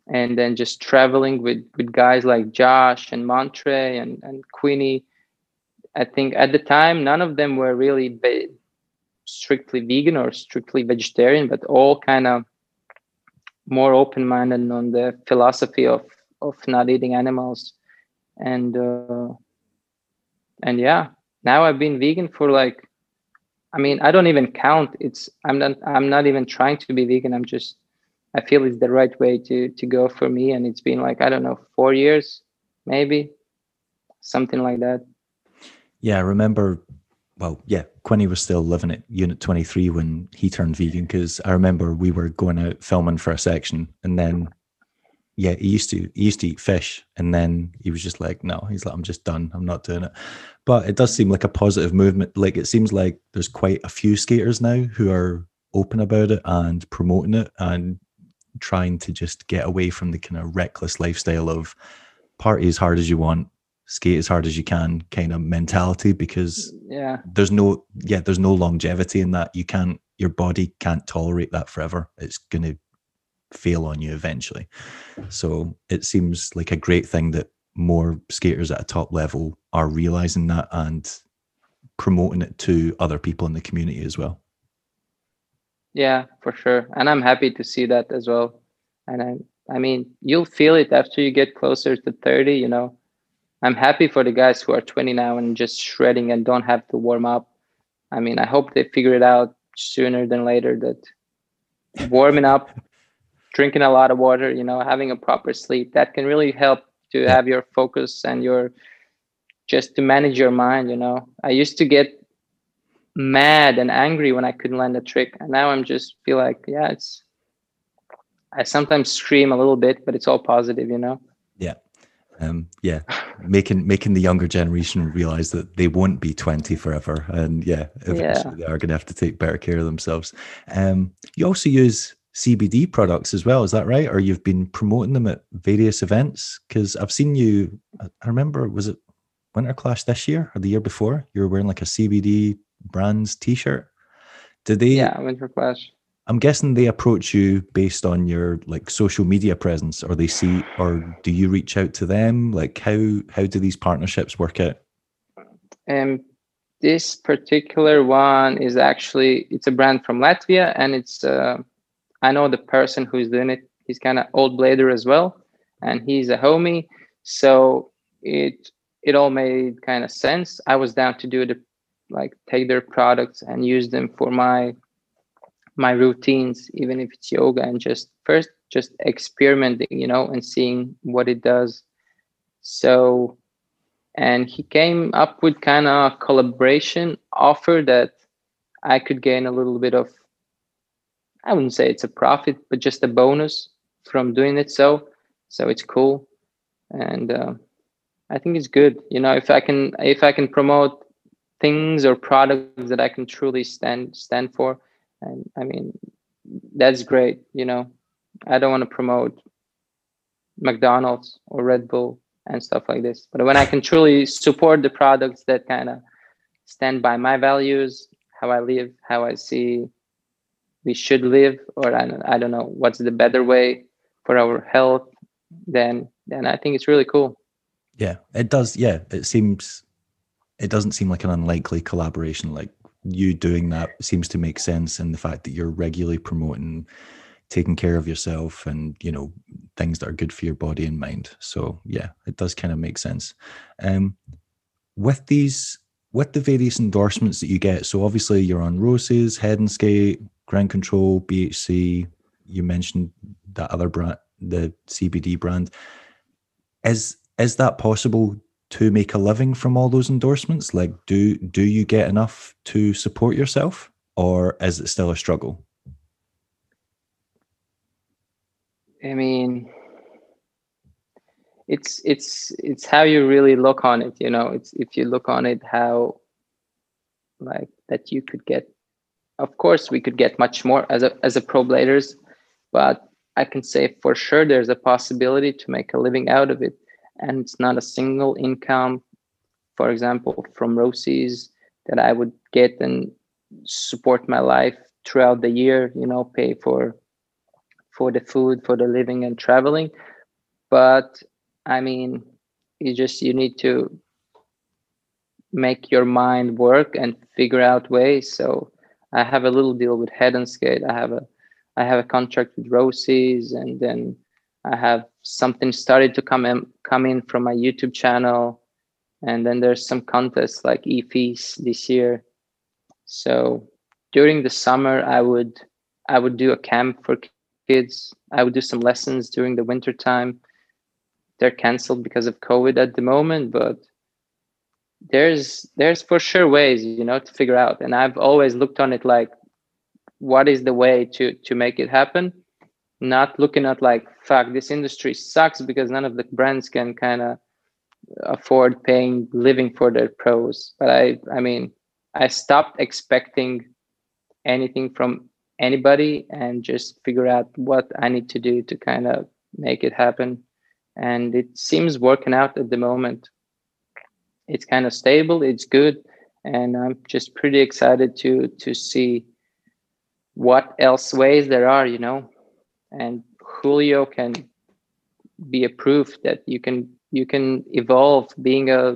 and then just traveling with with guys like Josh and Montre and and Queenie. I think at the time none of them were really be- strictly vegan or strictly vegetarian, but all kind of more open minded on the philosophy of of not eating animals, and uh, and yeah, now I've been vegan for like, I mean, I don't even count. It's I'm not I'm not even trying to be vegan. I'm just I feel it's the right way to to go for me. And it's been like I don't know four years, maybe something like that. Yeah, I remember. Well, yeah, Quinny was still living at Unit 23 when he turned vegan because I remember we were going out filming for a section and then yeah, he used to he used to eat fish, and then he was just like, no, he's like, I'm just done, I'm not doing it. But it does seem like a positive movement. Like it seems like there's quite a few skaters now who are open about it and promoting it, and trying to just get away from the kind of reckless lifestyle of party as hard as you want, skate as hard as you can kind of mentality because mm, yeah. there's no yeah there's no longevity in that. You can't your body can't tolerate that forever. It's going to fail on you eventually. So it seems like a great thing that more skaters at a top level are realizing that and promoting it to other people in the community as well yeah for sure and i'm happy to see that as well and i i mean you'll feel it after you get closer to 30 you know I'm happy for the guys who are 20 now and just shredding and don't have to warm up. I mean, I hope they figure it out sooner than later that warming up, drinking a lot of water, you know, having a proper sleep, that can really help to have your focus and your just to manage your mind, you know. I used to get mad and angry when I couldn't land a trick. And now I'm just feel like, yeah, it's I sometimes scream a little bit, but it's all positive, you know. Yeah um, yeah, making making the younger generation realize that they won't be 20 forever. And yeah, eventually yeah. they are going to have to take better care of themselves. Um, you also use CBD products as well, is that right? Or you've been promoting them at various events? Because I've seen you, I remember, was it Winter Clash this year or the year before? You were wearing like a CBD brands t shirt. Did they? Yeah, I went for Clash. I'm guessing they approach you based on your like social media presence, or they see, or do you reach out to them? Like how how do these partnerships work out? Um, this particular one is actually it's a brand from Latvia, and it's uh, I know the person who's doing it. He's kind of old blader as well, and he's a homie. So it it all made kind of sense. I was down to do the like take their products and use them for my my routines, even if it's yoga, and just first just experimenting, you know, and seeing what it does. So, and he came up with kind of a collaboration offer that I could gain a little bit of, I wouldn't say it's a profit, but just a bonus from doing it. So, so it's cool, and uh, I think it's good. You know, if I can, if I can promote things or products that I can truly stand stand for. And i mean that's great you know. I don't want to promote mcdonald's or red bull and stuff like this. But when i can truly support the products that kind of stand by my values how i live how i see we should live or I don't, I don't know what's the better way for our health then then i think it's really cool. Yeah it does yeah it seems it doesn't seem like an unlikely collaboration. Like you doing that seems to make sense and the fact that you're regularly promoting taking care of yourself and you know things that are good for your body and mind. So yeah it does kind of make sense. Um with these with the various endorsements that you get so obviously you're on Roces head and skate ground control bhc you mentioned that other brand the cbd brand. Is is that possible to make a living from all those endorsements? Like, do do you get enough to support yourself, or is it still a struggle? I mean, it's it's it's how you really look on it. You know, it's if you look on it how like that you could get. Of course, we could get much more as a as a pro bladers, but I can say for sure there's a possibility to make a living out of it and it's not a single income for example from Roces that i would get and support my life throughout the year you know pay for for the food for the living and traveling. But i mean you just you need to make your mind work and figure out ways. So i have a little deal with head and skate. I have a i have a contract with Roces and then I have something started to come in come in from my YouTube channel, and then there's some contests like e-FISE this year. So during the summer, I would I would do a camp for kids. I would do some lessons during the winter time. They're canceled because of COVID at the moment, but there's there's for sure ways you know to figure out and i've always looked on it like what is the way to to make it happen not looking at like fuck this industry sucks because none of the brands can kind of afford paying living for their pros. But i i mean i stopped expecting anything from anybody and just figure out what i need to do to kind of make it happen. And it seems working out at the moment. It's kind of stable it's good and i'm just pretty excited to to see what else ways there are you know and julio can be a proof that you can you can evolve being a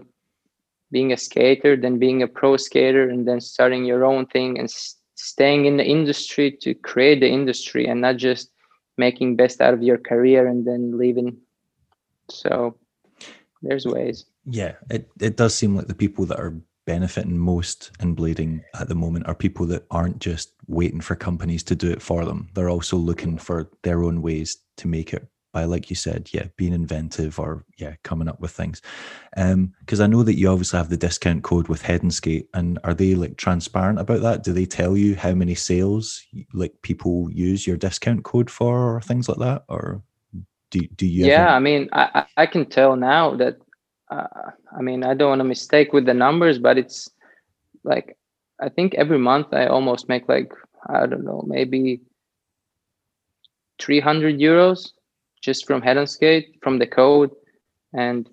being a skater then being a pro skater and then starting your own thing and s- staying in the industry to create the industry and not just making best out of your career and then leaving. So there's ways. Yeah it, it does seem like the people that are benefiting most in blading at the moment are people that aren't just waiting for companies to do it for them. They're also looking for their own ways to make it by like you said yeah being inventive or yeah coming up with things. Um because i know that you obviously have the discount code with head and skate and are they like transparent about that? Do they tell you how many sales like people use your discount code for or things like that? Or do, do you yeah ever... i mean I, I can tell now that uh, i mean i don't want to mistake with the numbers but it's like i think every month i almost make like i don't know maybe 300 euros just from head and skate from the code and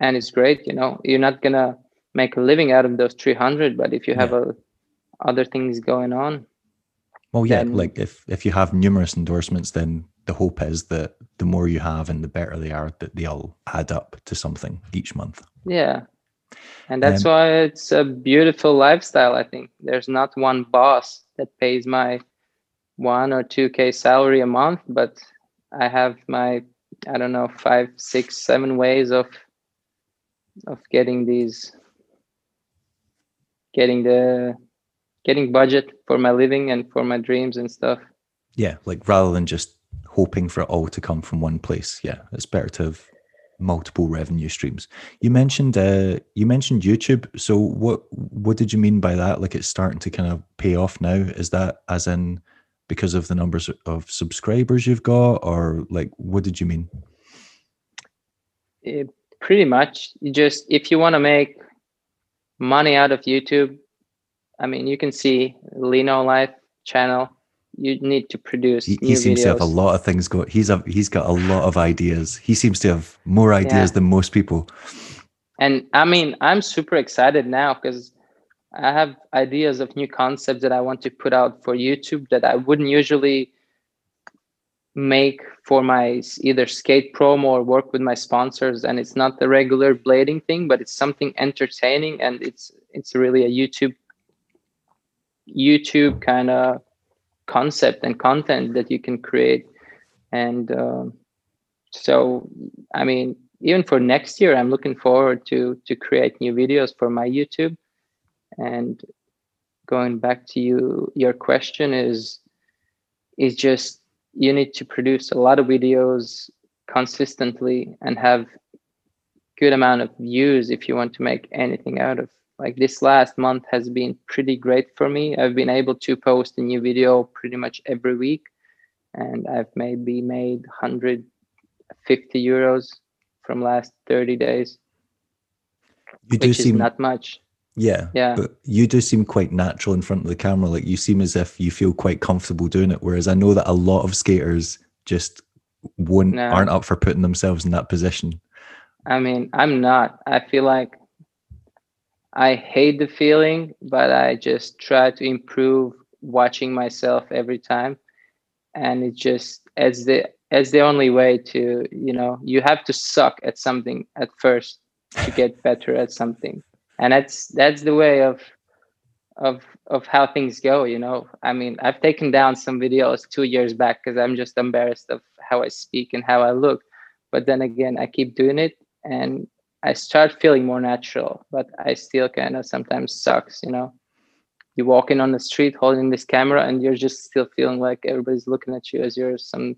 and it's great you know you're not gonna make a living out of those 300 but if you have Yeah. a, other things going on well yeah then- like if if you have numerous endorsements then the hope is that the more you have and the better they are that they all add up to something each month. Yeah. And that's Um, why it's a beautiful lifestyle i think. There's not one boss that pays my one or two k salary a month but i have my i don't know five six seven ways of of getting these getting the getting budget for my living and for my dreams and stuff. Yeah like rather than just hoping for it all to come from one place. Yeah it's better to have multiple revenue streams. You mentioned uh you mentioned youtube. So what what did you mean by that? Like it's starting to kind of pay off now. Is that as in because of the numbers of subscribers you've got or like what did you mean? Eh, pretty much. You just if you want to make money out of youtube i mean you can see lino life channel you need to produce he, he seems videos to have a lot of things going he's a he's got a lot of ideas. He seems to have more ideas Yeah. than most people. And i mean i'm super excited now because i have ideas of new concepts that i want to put out for youtube that i wouldn't usually make for my either skate promo or work with my sponsors. And it's not the regular blading thing but it's something entertaining and it's it's really a youtube youtube kind of concept and content that you can create. And um, so i mean even for next year i'm looking forward to to create new videos for my youtube. And going back to you your question is is just you need to produce a lot of videos consistently and have good amount of views if you want to make anything out of like this last month has been pretty great for me. I've been able to post a new video pretty much every week and i've maybe made 150 euros from last 30 days you do seem not much. Yeah yeah. but you do seem quite natural in front of the camera. Like you seem as if you feel quite comfortable doing it whereas i know that a lot of skaters just won't No. aren't up for putting themselves in that position. I mean, I'm not. I feel like I hate the feeling, but I just try to improve watching myself every time. And it just as the as the only way to, you know, you have to suck at something at first to get better at something. And that's that's the way of of of how things go, you know. I mean, I've taken down some videos 2 years back cuz I'm just embarrassed of how I speak and how I look. But then again, I keep doing it and I start feeling more natural, but I still kind of sometimes sucks, you know. You walk in on the street holding this camera and you're just still feeling like everybody's looking at you as you're some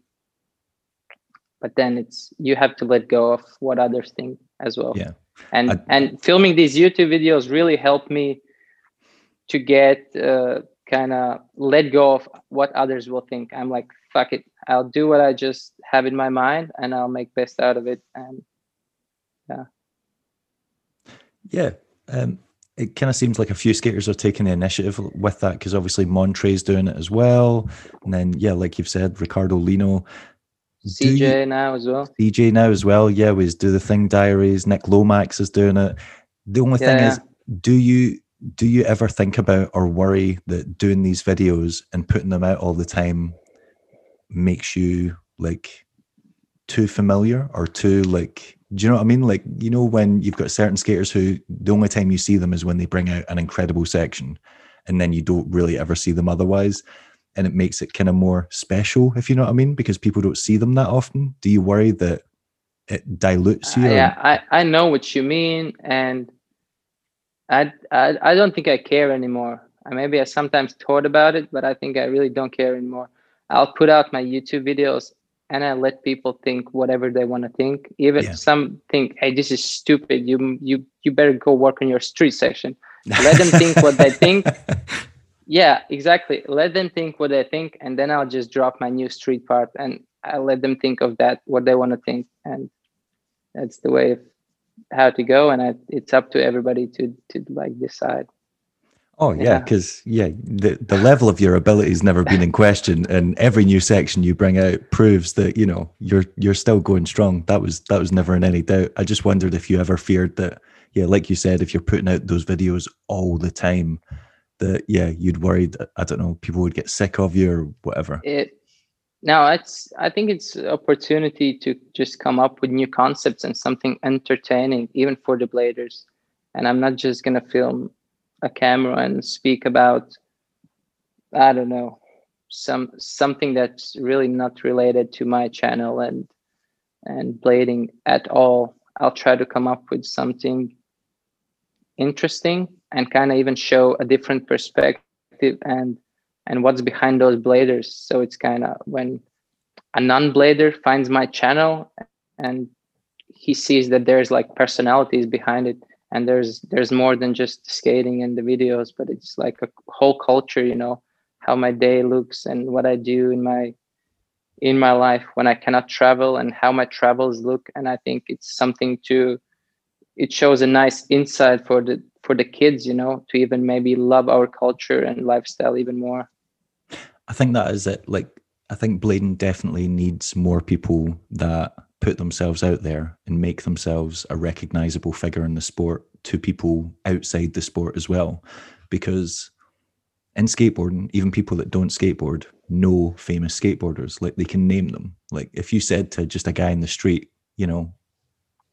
but then it's you have to let go of what others think as well. Yeah. And I- and filming these YouTube videos really helped me to get uh, kind of let go of what others will think. I'm like, fuck it. I'll do what I just have in my mind and I'll make best out of it. And yeah um it kind of seems like a few skaters are taking the initiative with that because obviously Montre's doing it as well. And then, yeah, like you've said, Ricardo Lino, Do you- CJ now as well. CJ now as well. Yeah, with Do the Thing Diaries. Nick Lomax is doing it. The only thing is, do you do you ever think about or worry that doing these videos and putting them out all the time makes you like too familiar or too like do you know what I mean? Like, you know, when you've got certain skaters who the only time you see them is when they bring out an incredible section and then you don't really ever see them otherwise. And it makes it kind of more special, if you know what I mean, because people don't see them that often. Do you worry that it dilutes you? Uh, yeah, I, I know what you mean. And I, I, I don't think I care anymore. Maybe I sometimes thought about it, but I think I really don't care anymore. I'll put out my YouTube videos and I let people think whatever they want to think. Even yeah. some think, "Hey, this is stupid. You you you better go work on your street section." Let them think what they think. Yeah, exactly. Let them think what they think, and then I'll just drop my new street part, and I let them think of that what they want to think, and that's the way of how to go. And I, it's up to everybody to to like decide. Oh yeah, because yeah. yeah, the the level of your ability has never been in question, and every new section you bring out proves that you know you're you're still going strong. That was that was never in any doubt. I just wondered if you ever feared that, yeah, like you said, if you're putting out those videos all the time, that yeah, you'd worried. I don't know, people would get sick of you or whatever. It no, it's I think it's opportunity to just come up with new concepts and something entertaining, even for the bladers. And I'm not just gonna film a camera and speak about i don't know some something that's really not related to my channel and and blading at all. I'll try to come up with something interesting and kind of even show a different perspective and and what's behind those bladers. So it's kind of when a non-blader finds my channel and he sees that there's like personalities behind it and there's there's more than just skating and the videos but it's like a whole culture you know how my day looks and what i do in my in my life when i cannot travel and how my travels look. And i think it's something to it shows a nice insight for the for the kids you know to even maybe love our culture and lifestyle even more. I think that is it. Like i think blading definitely needs more people that put themselves out there and make themselves a recognizable figure in the sport to people outside the sport as well. Because in skateboarding, even people that don't skateboard know famous skateboarders. Like they can name them. Like if you said to just a guy in the street, you know,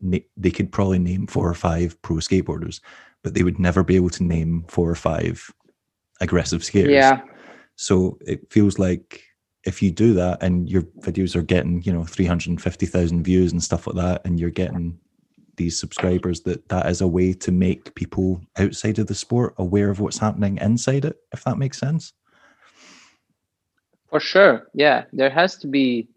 they could probably name four or five pro skateboarders, but they would never be able to name four or five aggressive skaters. Yeah. So it feels like if you do that and your videos are getting you know 350,000 views and stuff like that and you're getting these subscribers that that is a way to make people outside of the sport aware of what's happening inside it if that makes sense. For sure. Yeah. There has to be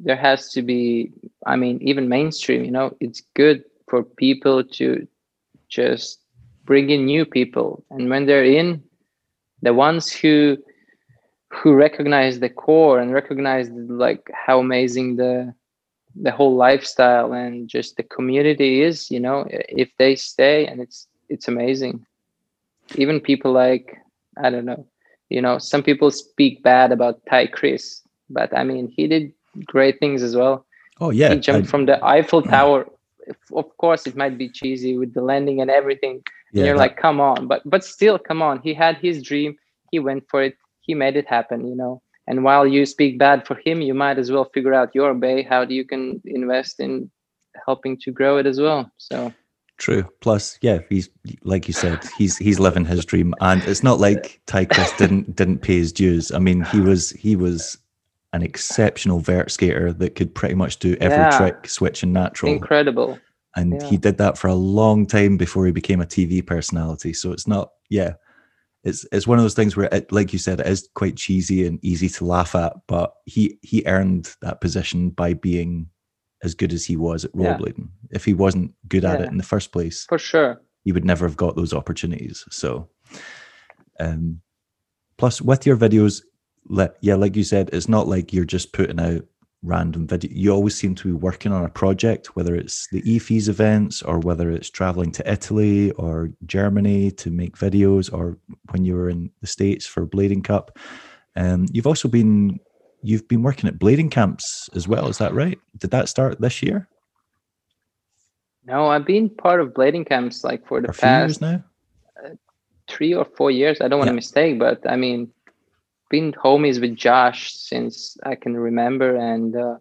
there has to be i mean even mainstream you know it's good for people to just bring in new people. And when they're in the ones who who recognize the core and recognize like how amazing the the whole lifestyle and just the community is you know if they stay and it's it's amazing. Even people like i don't know you know some people speak bad about Taig Khris but i mean he did great things as well. Oh yeah he jumped I, from the eiffel tower. Of course it might be cheesy with the landing and everything. Yeah, and you're that, like come on but but still come on. He had his dream. He went for it he made it happen you know. And while you speak bad for him you might as well figure out your bay how do you can invest in helping to grow it as well so. True. Plus yeah he's like you said he's he's living his dream. And it's not like Taig Khris didn't didn't pay his dues. I mean he was he was an exceptional vert skater that could pretty much do every yeah. trick switch and natural. Incredible. And yeah. he did that for a long time before he became a tv personality. So it's not yeah it's it's one of those things where it, like you said it is quite cheesy and easy to laugh at but he he earned that position by being as good as he was at rollerblading yeah. if he wasn't good at yeah. it in the first place for sure he would never have got those opportunities so um plus with your videos let yeah like you said it's not like you're just putting out random video. You always seem to be working on a project, whether it's the e-FISE events or whether it's traveling to Italy or Germany to make videos, or when you were in the States for Blading Cup. Um, you've also been you've been working at blading camps as well. Is that right? Did that start this year? No, I've been part of blading camps like for the a few years past now. three or four years. I don't want to mistake, but I mean, been homies with Josh since I can remember, and uh,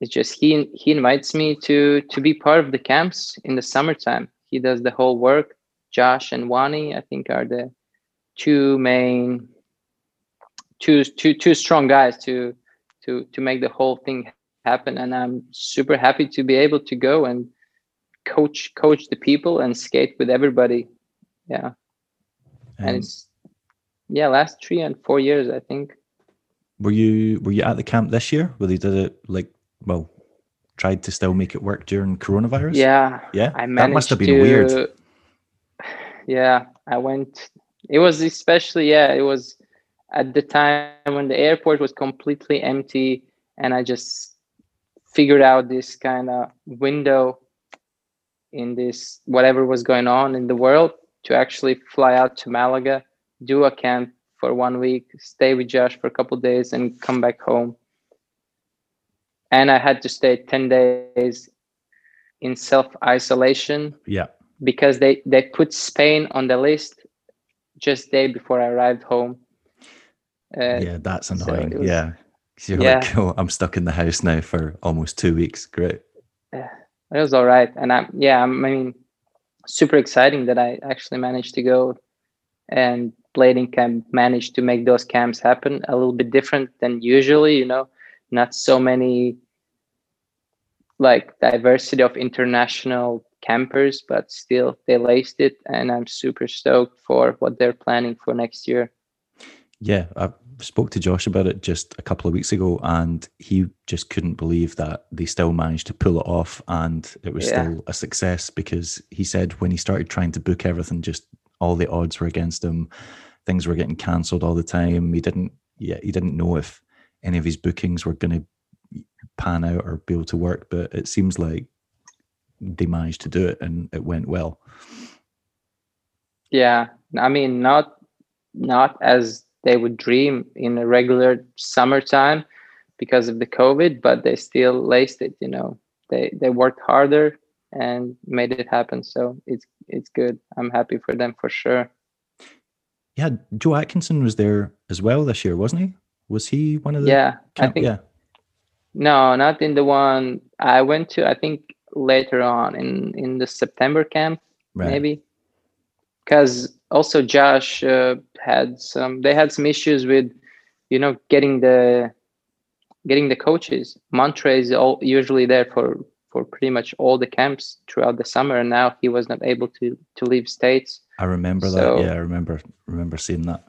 it's just he he invites me to to be part of the camps in the summertime. He does the whole work. Josh and Wani, I think, are the two main, two two two strong guys to to to make the whole thing happen. And I'm super happy to be able to go and coach coach the people and skate with everybody. Yeah and Um, it's yeah last three and four years i think were you were you at the camp this year where they did it like well tried to still make it work during coronavirus? yeah Yeah. i that must have been to, weird. yeah i went it was especially yeah it was at the time when the airport was completely empty and i just figured out this kind of window in this whatever was going on in the world to actually fly out to malaga do a camp for one week stay with josh for a couple days and come back home and i had to stay 10 days in self isolation Yeah. because they they put Spain on the list just day before I arrived home. Uh, yeah, that's annoying. it was- yeah. You're Yeah. like, oh, I'm stuck in the house now for almost two weeks. Great. Yeah, It was all right, and I'm yeah, I'm, I mean, super exciting that I actually managed to go, and blading camp managed to make those camps happen a little bit different than usually. You know, not so many like diversity of international campers, but still they laced it, and I'm super stoked for what they're planning for next year. Yeah, I spoke to Josh about it just a couple of weeks ago, and he just couldn't believe that they still managed to pull it off, and it was Yeah. still a success because he said when he started trying to book everything, just all the odds were against him. Things were getting cancelled all the time. He didn't, yeah, he didn't know if any of his bookings were going to pan out or be able to work, but it seems like they managed to do it and it went well. Yeah, I mean, not not as they would dream in a regular summertime because of the COVID, but they still laced it. You know, they they worked harder and made it happen. So it's it's good. I'm happy for them for sure. Yeah, Joe Atkinson was there as well this year, wasn't he? Was he one of the Yeah, I think yeah. no, not in the one I went to. I think later on in in the September camp. Right. maybe because also josh uh, had some they had some issues with you know getting the getting the coaches montre is all usually there for for pretty much all the camps throughout the summer and now he was not able to to leave states I remember that. So- Yeah, I remember remember seeing that.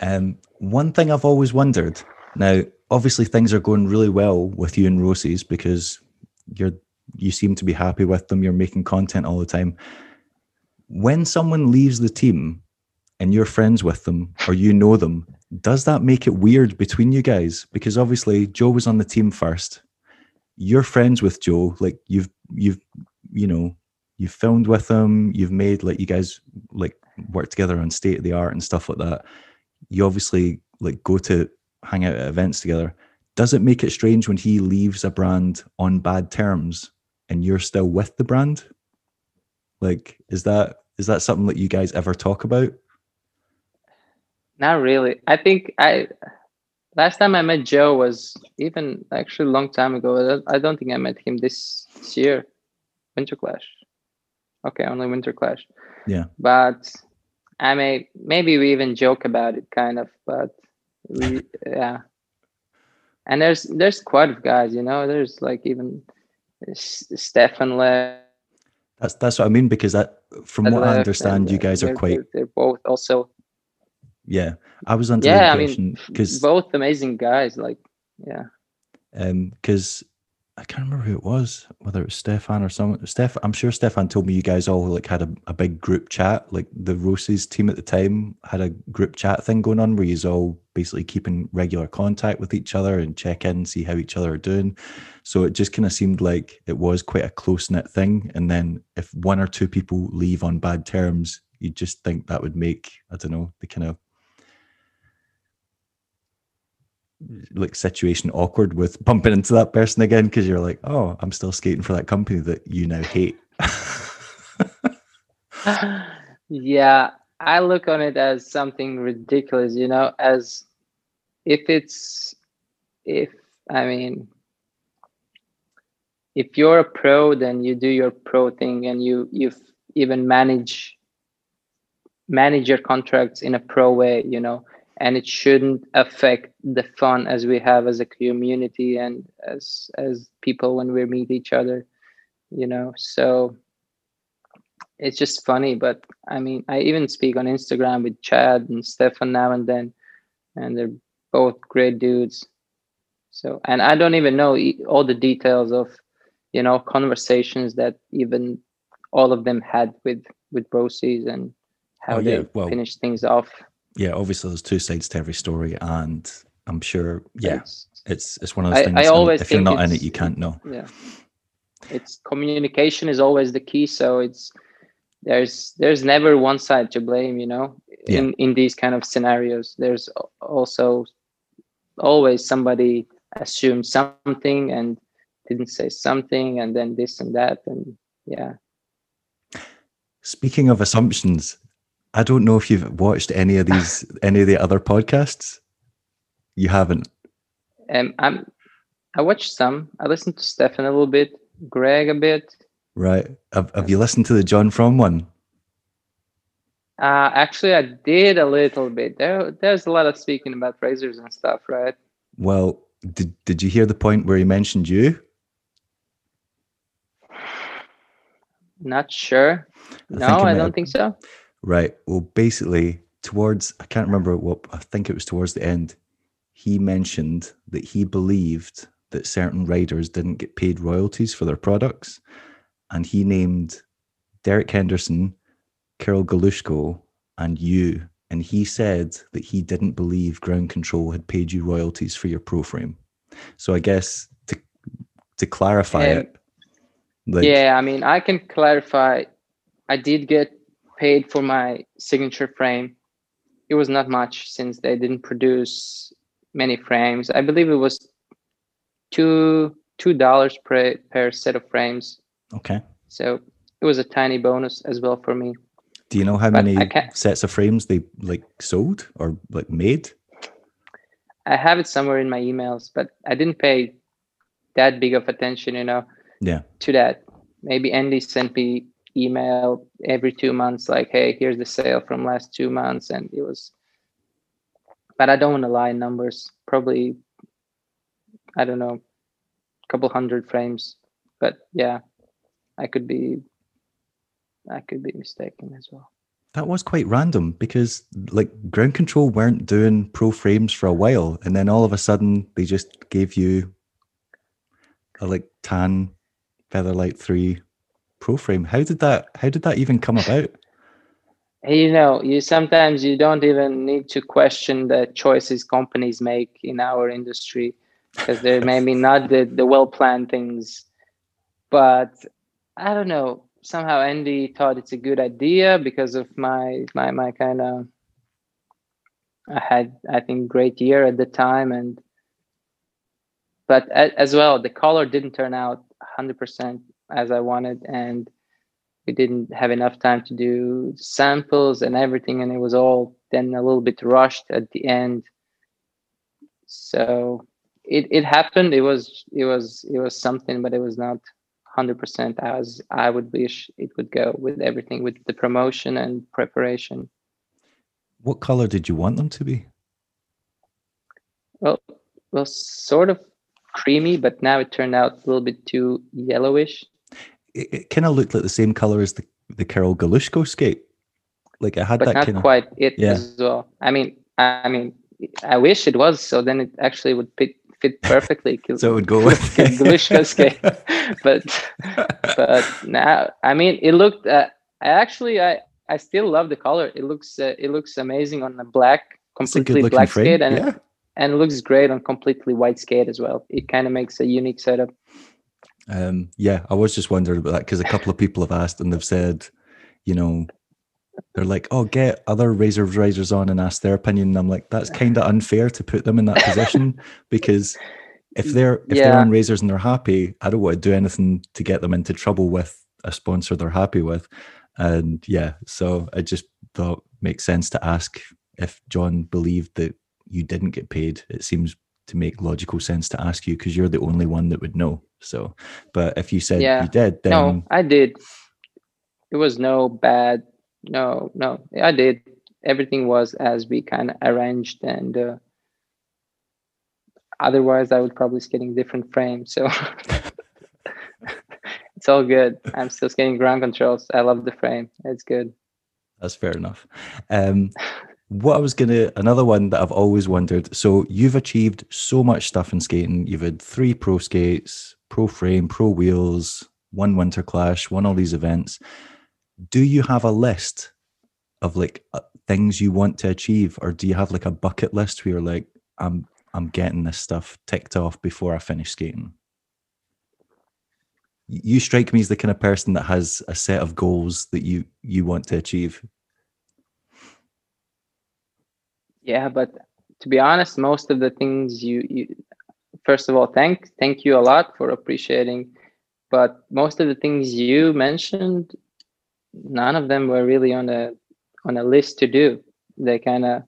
Um, one thing I've always wondered. Now, obviously, things are going really well with you and Roces because you're you seem to be happy with them. You're making content all the time. When someone leaves the team and you're friends with them or you know them, does that make it weird between you guys? Because obviously, Joe was on the team first. You're friends with Joe. Like you've you've you know you've filmed with him. You've made like you guys like work together on state of the art and stuff like that. You obviously like go to hang out at events together. Does it make it strange when he leaves a brand on bad terms and you're still with the brand? Like, is that is that something that you guys ever talk about? not really i think i last time i met joe was even actually a long time ago I don't, think i met him this year winter clash okay only winter clash Yeah. but i may maybe we even joke about it kind of but we yeah and there's there's quite of guys you know there's like even stefan left That's that's what I mean because that, from what I understand, you guys are quite they're, both also yeah. I was under yeah the i impression mean because both amazing guys like yeah um because I can't remember who it was, whether it was Stefan or someone. Steph, I'm sure Stefan told me you guys all like had a, a big group chat. Like the Roces team at the time had a group chat thing going on where you all basically keeping regular contact with each other and check in, see how each other are doing. So it just kind of seemed like it was quite a close knit thing. And then if one or two people leave on bad terms, you just think that would make I don't know the kind of like situation awkward with bumping into that person again because you're like, oh, I'm still skating for that company that you now hate. yeah, I look on it as something ridiculous, you know, as if it's if I mean if you're a pro then you do your pro thing and you you even manage manage your contracts in a pro way, you know, and it shouldn't affect the fun as we have as a community and as as people when we meet each other, you know. So it's just funny. But I mean, I even speak on Instagram with Chad and Stefan now and then, and they're both great dudes. So, and I don't even know all the details of, you know, conversations that even all of them had with with Brosis and how oh, yeah. they well, finished things off. Yeah, obviously there's two sides to every story, and I'm sure, yeah, it's it's, it's one of those I, things. I always if you're not in it, you can't know. Yeah, it's communication is always the key. So it's there's there's never one side to blame you know yeah. in in these kind of scenarios there's also always somebody assumed something and didn't say something and then this and that and yeah speaking of assumptions i don't know if you've watched any of these any of the other podcasts you haven't um i'm i watched some i listened to stefan a little bit greg a bit Right. Have, have you listened to the John From one? Uh, actually, I did a little bit. There, there's a lot of speaking about razors and stuff, right? Well, did did you hear the point where he mentioned you? Not sure. I no, I don't have, think so. Right. Well, basically, towards I can't remember what I think it was towards the end. He mentioned that he believed that certain riders didn't get paid royalties for their products, and he named Derek Henderson, Karol Galushko, and you. And he said that he didn't believe Ground Control had paid you royalties for your pro frame. So I guess to to clarify um, it. Like, yeah, I mean, I can clarify. I did get paid for my signature frame. It was not much since they didn't produce many frames. I believe it was two two dollars per per set of frames Okay. So it was a tiny bonus as well for me. Do you know how but many sets of frames they like sold or like made? I have it somewhere in my emails, but I didn't pay that big of attention, you know. Yeah. To that, maybe Andy sent me email every two months, like, "Hey, here's the sale from last two months," and it was. But I don't want to lie numbers. Probably, I don't know, a couple hundred frames. But yeah, I could be I could be mistaken as well. That was quite random because like ground control weren't doing pro frames for a while and then all of a sudden they just gave you a like tan Featherlite 3 pro frame. How did that how did that even come about? you know, you sometimes you don't even need to question the choices companies make in our industry because they're maybe not the, the well planned things. But I don't know. Somehow Andy thought it's a good idea because of my my my kind of. I had I think great year at the time and. But as well, the color didn't turn out 100% as I wanted, and we didn't have enough time to do samples and everything, and it was all then a little bit rushed at the end. So it, it happened. It was it was it was something, but it was not 100% as I would wish it would go with everything, with the promotion and preparation. What color did you want them to be? Well, well, sort of creamy, but now it turned out a little bit too yellowish. It, it kind of looked like the same color as the the Karol Galushko skate. Like it had but that not kind of quite it yeah. as well. I mean, I mean, I wish it was. So then it actually would fit fit perfectly. so it would go with Galushko skate. but but now, I mean, it looked. Uh, I actually, I I still love the color. It looks uh, it looks amazing on the black, completely black frame. skate, and yeah. and it looks great on completely white skate as well. It kind of makes a unique setup. Um, yeah, I was just wondering about that because a couple of people have asked and they've said, you know, they're like, oh, get other razor riders on and ask their opinion. And I'm like, that's kind of unfair to put them in that position because if they're if yeah. they're on razors and they're happy, I don't want to do anything to get them into trouble with a sponsor they're happy with. And yeah, so I just thought makes sense to ask if John believed that you didn't get paid. It seems to make logical sense to ask you because you're the only one that would know. So, but if you said yeah. you did, then no, I did. It was no bad. No, no, I did. Everything was as we kind of arranged, and uh, otherwise, I would probably skating different frame. So it's all good. I'm still skating ground controls. I love the frame. It's good. That's fair enough. Um, what I was gonna another one that I've always wondered. So you've achieved so much stuff in skating. You've had three pro skates, pro frame, pro wheels, one winter clash, won all these events. Do you have a list of like uh, things you want to achieve, or do you have like a bucket list where you're like, I'm I'm getting this stuff ticked off before I finish skating? You strike me as the kind of person that has a set of goals that you you want to achieve. yeah but to be honest most of the things you, you first of all thank thank you a lot for appreciating but most of the things you mentioned none of them were really on a on a list to do. They kind of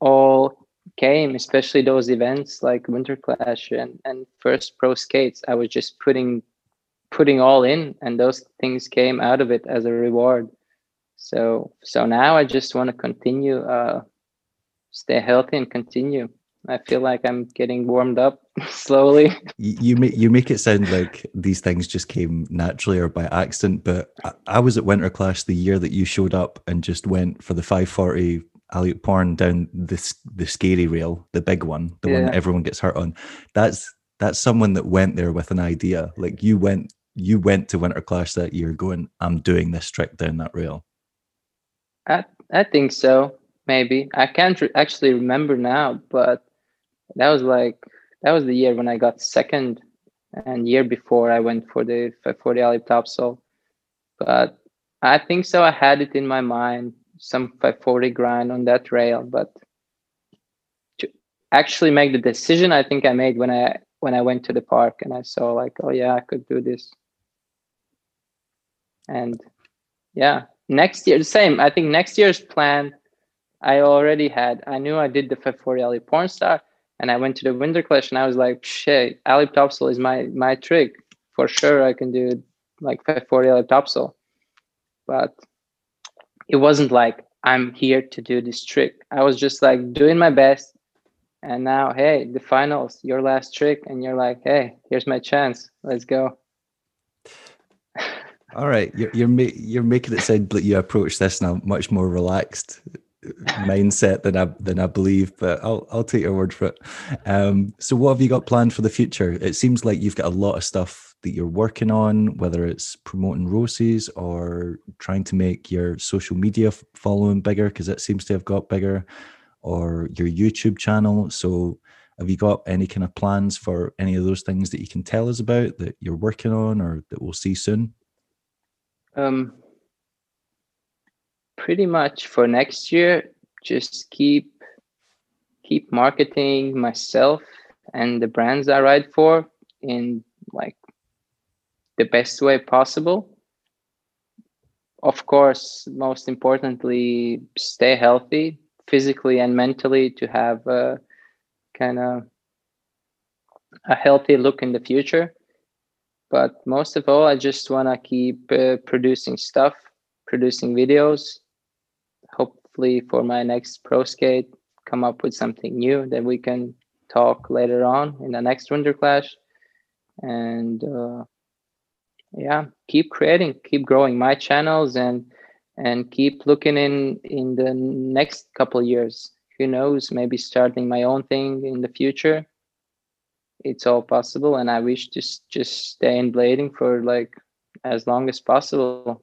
all came especially those events like winter clash and, and first pro skates. I was just putting putting all in and those things came out of it as a reward. So so now i just want to continue uh stay healthy and continue. I feel like I'm getting warmed up slowly. You make you make it sound like these things just came naturally or by accident. But I, I was at Winter Clash the year that you showed up and just went for the 540 alley porn down this the scary rail, the big one, the yeah. one that everyone gets hurt on. That's that's someone that went there with an idea. Like you went you went to Winter Clash that year going, I'm doing this trick down that rail. I I think so maybe i can't re- actually remember now but that was like that was the year when i got second and year before i went for the 540 alley topsoul but i think so i had it in my mind some 540 grind on that rail but to actually make the decision i think i made when i when i went to the park and i saw like oh yeah i could do this. And yeah next year the same i think next year's plan I already had, I knew I did the 540 alley porn star and I went to the winter clash and I was like, shit, alley topsoul is my, my trick. For sure, I can do like 540 alley topsoul. But it wasn't like, I'm here to do this trick. I was just like doing my best. And now, hey, the finals, your last trick. And you're like, hey, here's my chance. Let's go. All right, you're you're, ma- you're making it sound like you approach this now much more relaxed mindset than I than I believe, but I'll I'll take your word for it. Um, so, what have you got planned for the future? It seems like you've got a lot of stuff that you're working on, whether it's promoting Roces or trying to make your social media following bigger because it seems to have got bigger, or your YouTube channel. So, have you got any kind of plans for any of those things that you can tell us about that you're working on or that we'll see soon? Um, pretty much for next year just keep keep marketing myself and the brands i write for in like the best way possible. Of course most importantly stay healthy physically and mentally to have a kind of a healthy look in the future. But most of all i just want to keep uh, producing stuff producing videos hopefully for my next pro skate come up with something new that we can talk later on in the next winter clash. And uh, yeah keep creating keep growing my channels and and keep looking in in the next couple years. Who knows maybe starting my own thing in the future. It's all possible and i wish to just stay in blading for like as long as possible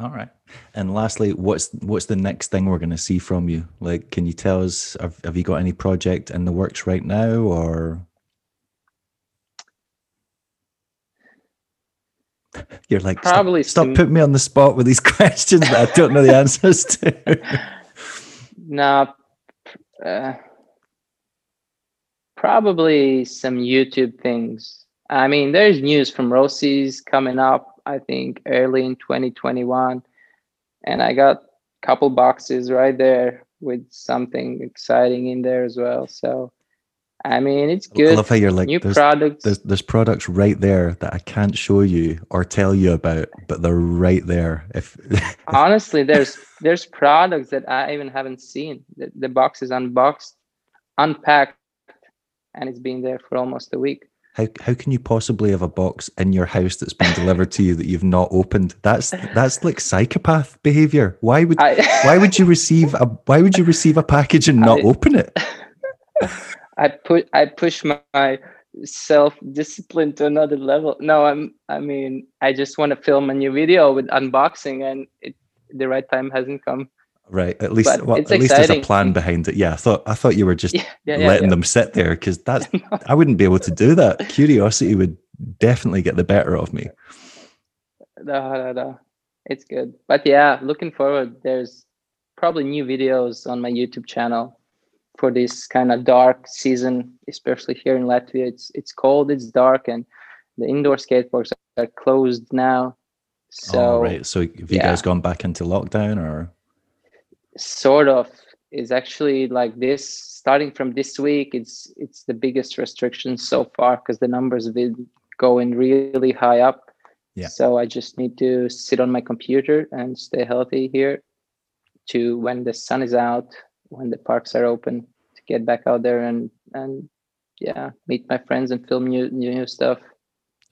all right. And lastly, what's what's the next thing we're going to see from you? Like, can you tell us? Have, have you got any project in the works right now, or you're like probably stop, stop putting me on the spot with these questions that I don't know the answers to. no, uh, probably some YouTube things. I mean, there's news from Roces coming up, I think early in 2021. And I got a couple boxes right there with something exciting in there as well. So I mean, it's good. I love how you're like new there's, products. There's, there's products right there that I can't show you or tell you about, but they're right there. If honestly, there's there's products that I even haven't seen. The, the box is unboxed, unpacked, and it's been there for almost a week. How how can you possibly have a box in your house that's been delivered to you that you've not opened? That's that's like psychopath behavior. Why would I, why would you receive a why would you receive a package and not I, open it? I put I push my self discipline to another level. No, I'm I mean I just want to film a new video with unboxing and it, the right time hasn't come. Right. At least well, at exciting. least there's a plan behind it. Yeah. I thought I thought you were just yeah, yeah, letting yeah, them sit there because that I wouldn't be able to do that. Curiosity would definitely get the better of me. No, no, no. It's good. But yeah, looking forward. There's probably new videos on my YouTube channel for this kind of dark season, especially here in Latvia. It's it's cold, it's dark, and the indoor skate parks are closed now. Oh, so oh, right. So have you guys gone back into lockdown or? Sort of. Is actually like this. Starting from this week, it's it's the biggest restriction so far because the numbers have been going really high up. Yeah. So I just need to sit on my computer and stay healthy here to when the sun is out when the parks are open to get back out there and and yeah meet my friends and film new new stuff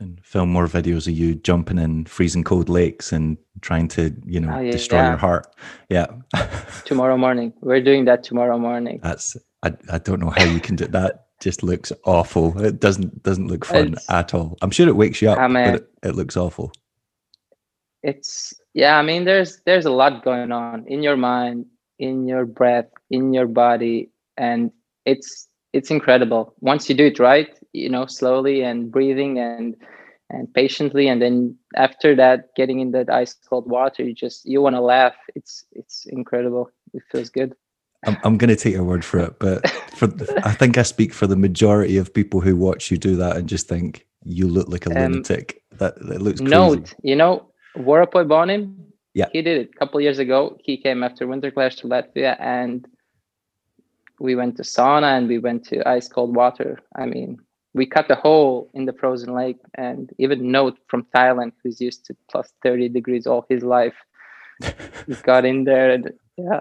and film more videos of you jumping in freezing cold lakes and trying to you know oh, yeah, destroy yeah. your heart. Yeah. Tomorrow morning. We're doing that tomorrow morning. That's i, I don't know how you can do that just looks awful. It doesn't doesn't look fun it's, at all. I'm sure it wakes you up ah, I mean, but it, it looks awful. It's yeah i mean there's there's a lot going on in your mind in your breath in your body and it's it's incredible. Once you do it right you know slowly and breathing and and patiently and then after that getting in that ice cold water you just you want to laugh it's it's incredible it feels good I'm, I'm going to take your word for it but for i think i speak for the majority of people who watch you do that and just think you look like a um, lunatic that, that looks crazy. note you know Vorapoi Bonim yeah. He did it a couple years ago. He came after Winter Clash to Latvia and we went to sauna and we went to ice cold water. I mean, we cut a hole in the frozen lake and even Note from Thailand, who's used to plus 30 degrees all his life, got in there and yeah.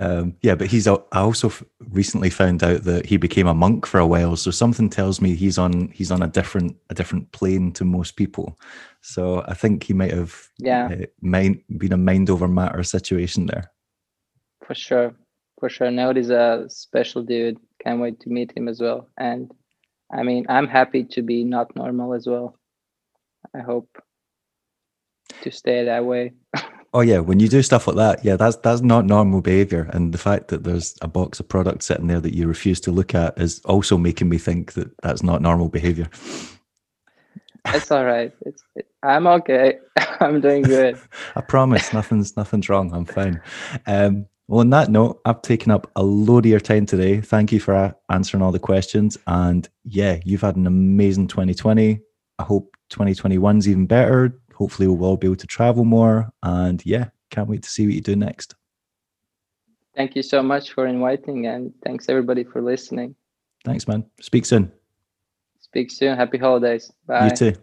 Um, yeah, but he's. I also recently found out that he became a monk for a while. So something tells me he's on he's on a different a different plane to most people. So I think he might have yeah uh, mind, been a mind over matter situation there. For sure, for sure. Note is a special dude. Can't wait to meet him as well. And I mean, I'm happy to be not normal as well. I hope to stay that way. Oh yeah, when you do stuff like that, yeah, that's that's not normal behavior. And the fact that there's a box of products sitting there that you refuse to look at is also making me think that that's not normal behavior. It's all right. It's it, I'm okay. I'm doing good. I promise, nothing's nothing's wrong. I'm fine. Um, well, on that note, I've taken up a load of your time today. Thank you for uh, answering all the questions. And yeah, you've had an amazing 2020. I hope 2021's even better hopefully we'll all be able to travel more. And yeah, can't wait to see what you do next. Thank you so much for inviting, and thanks everybody for listening. Thanks, man. Speak soon. Speak soon. Happy holidays. Bye. You too.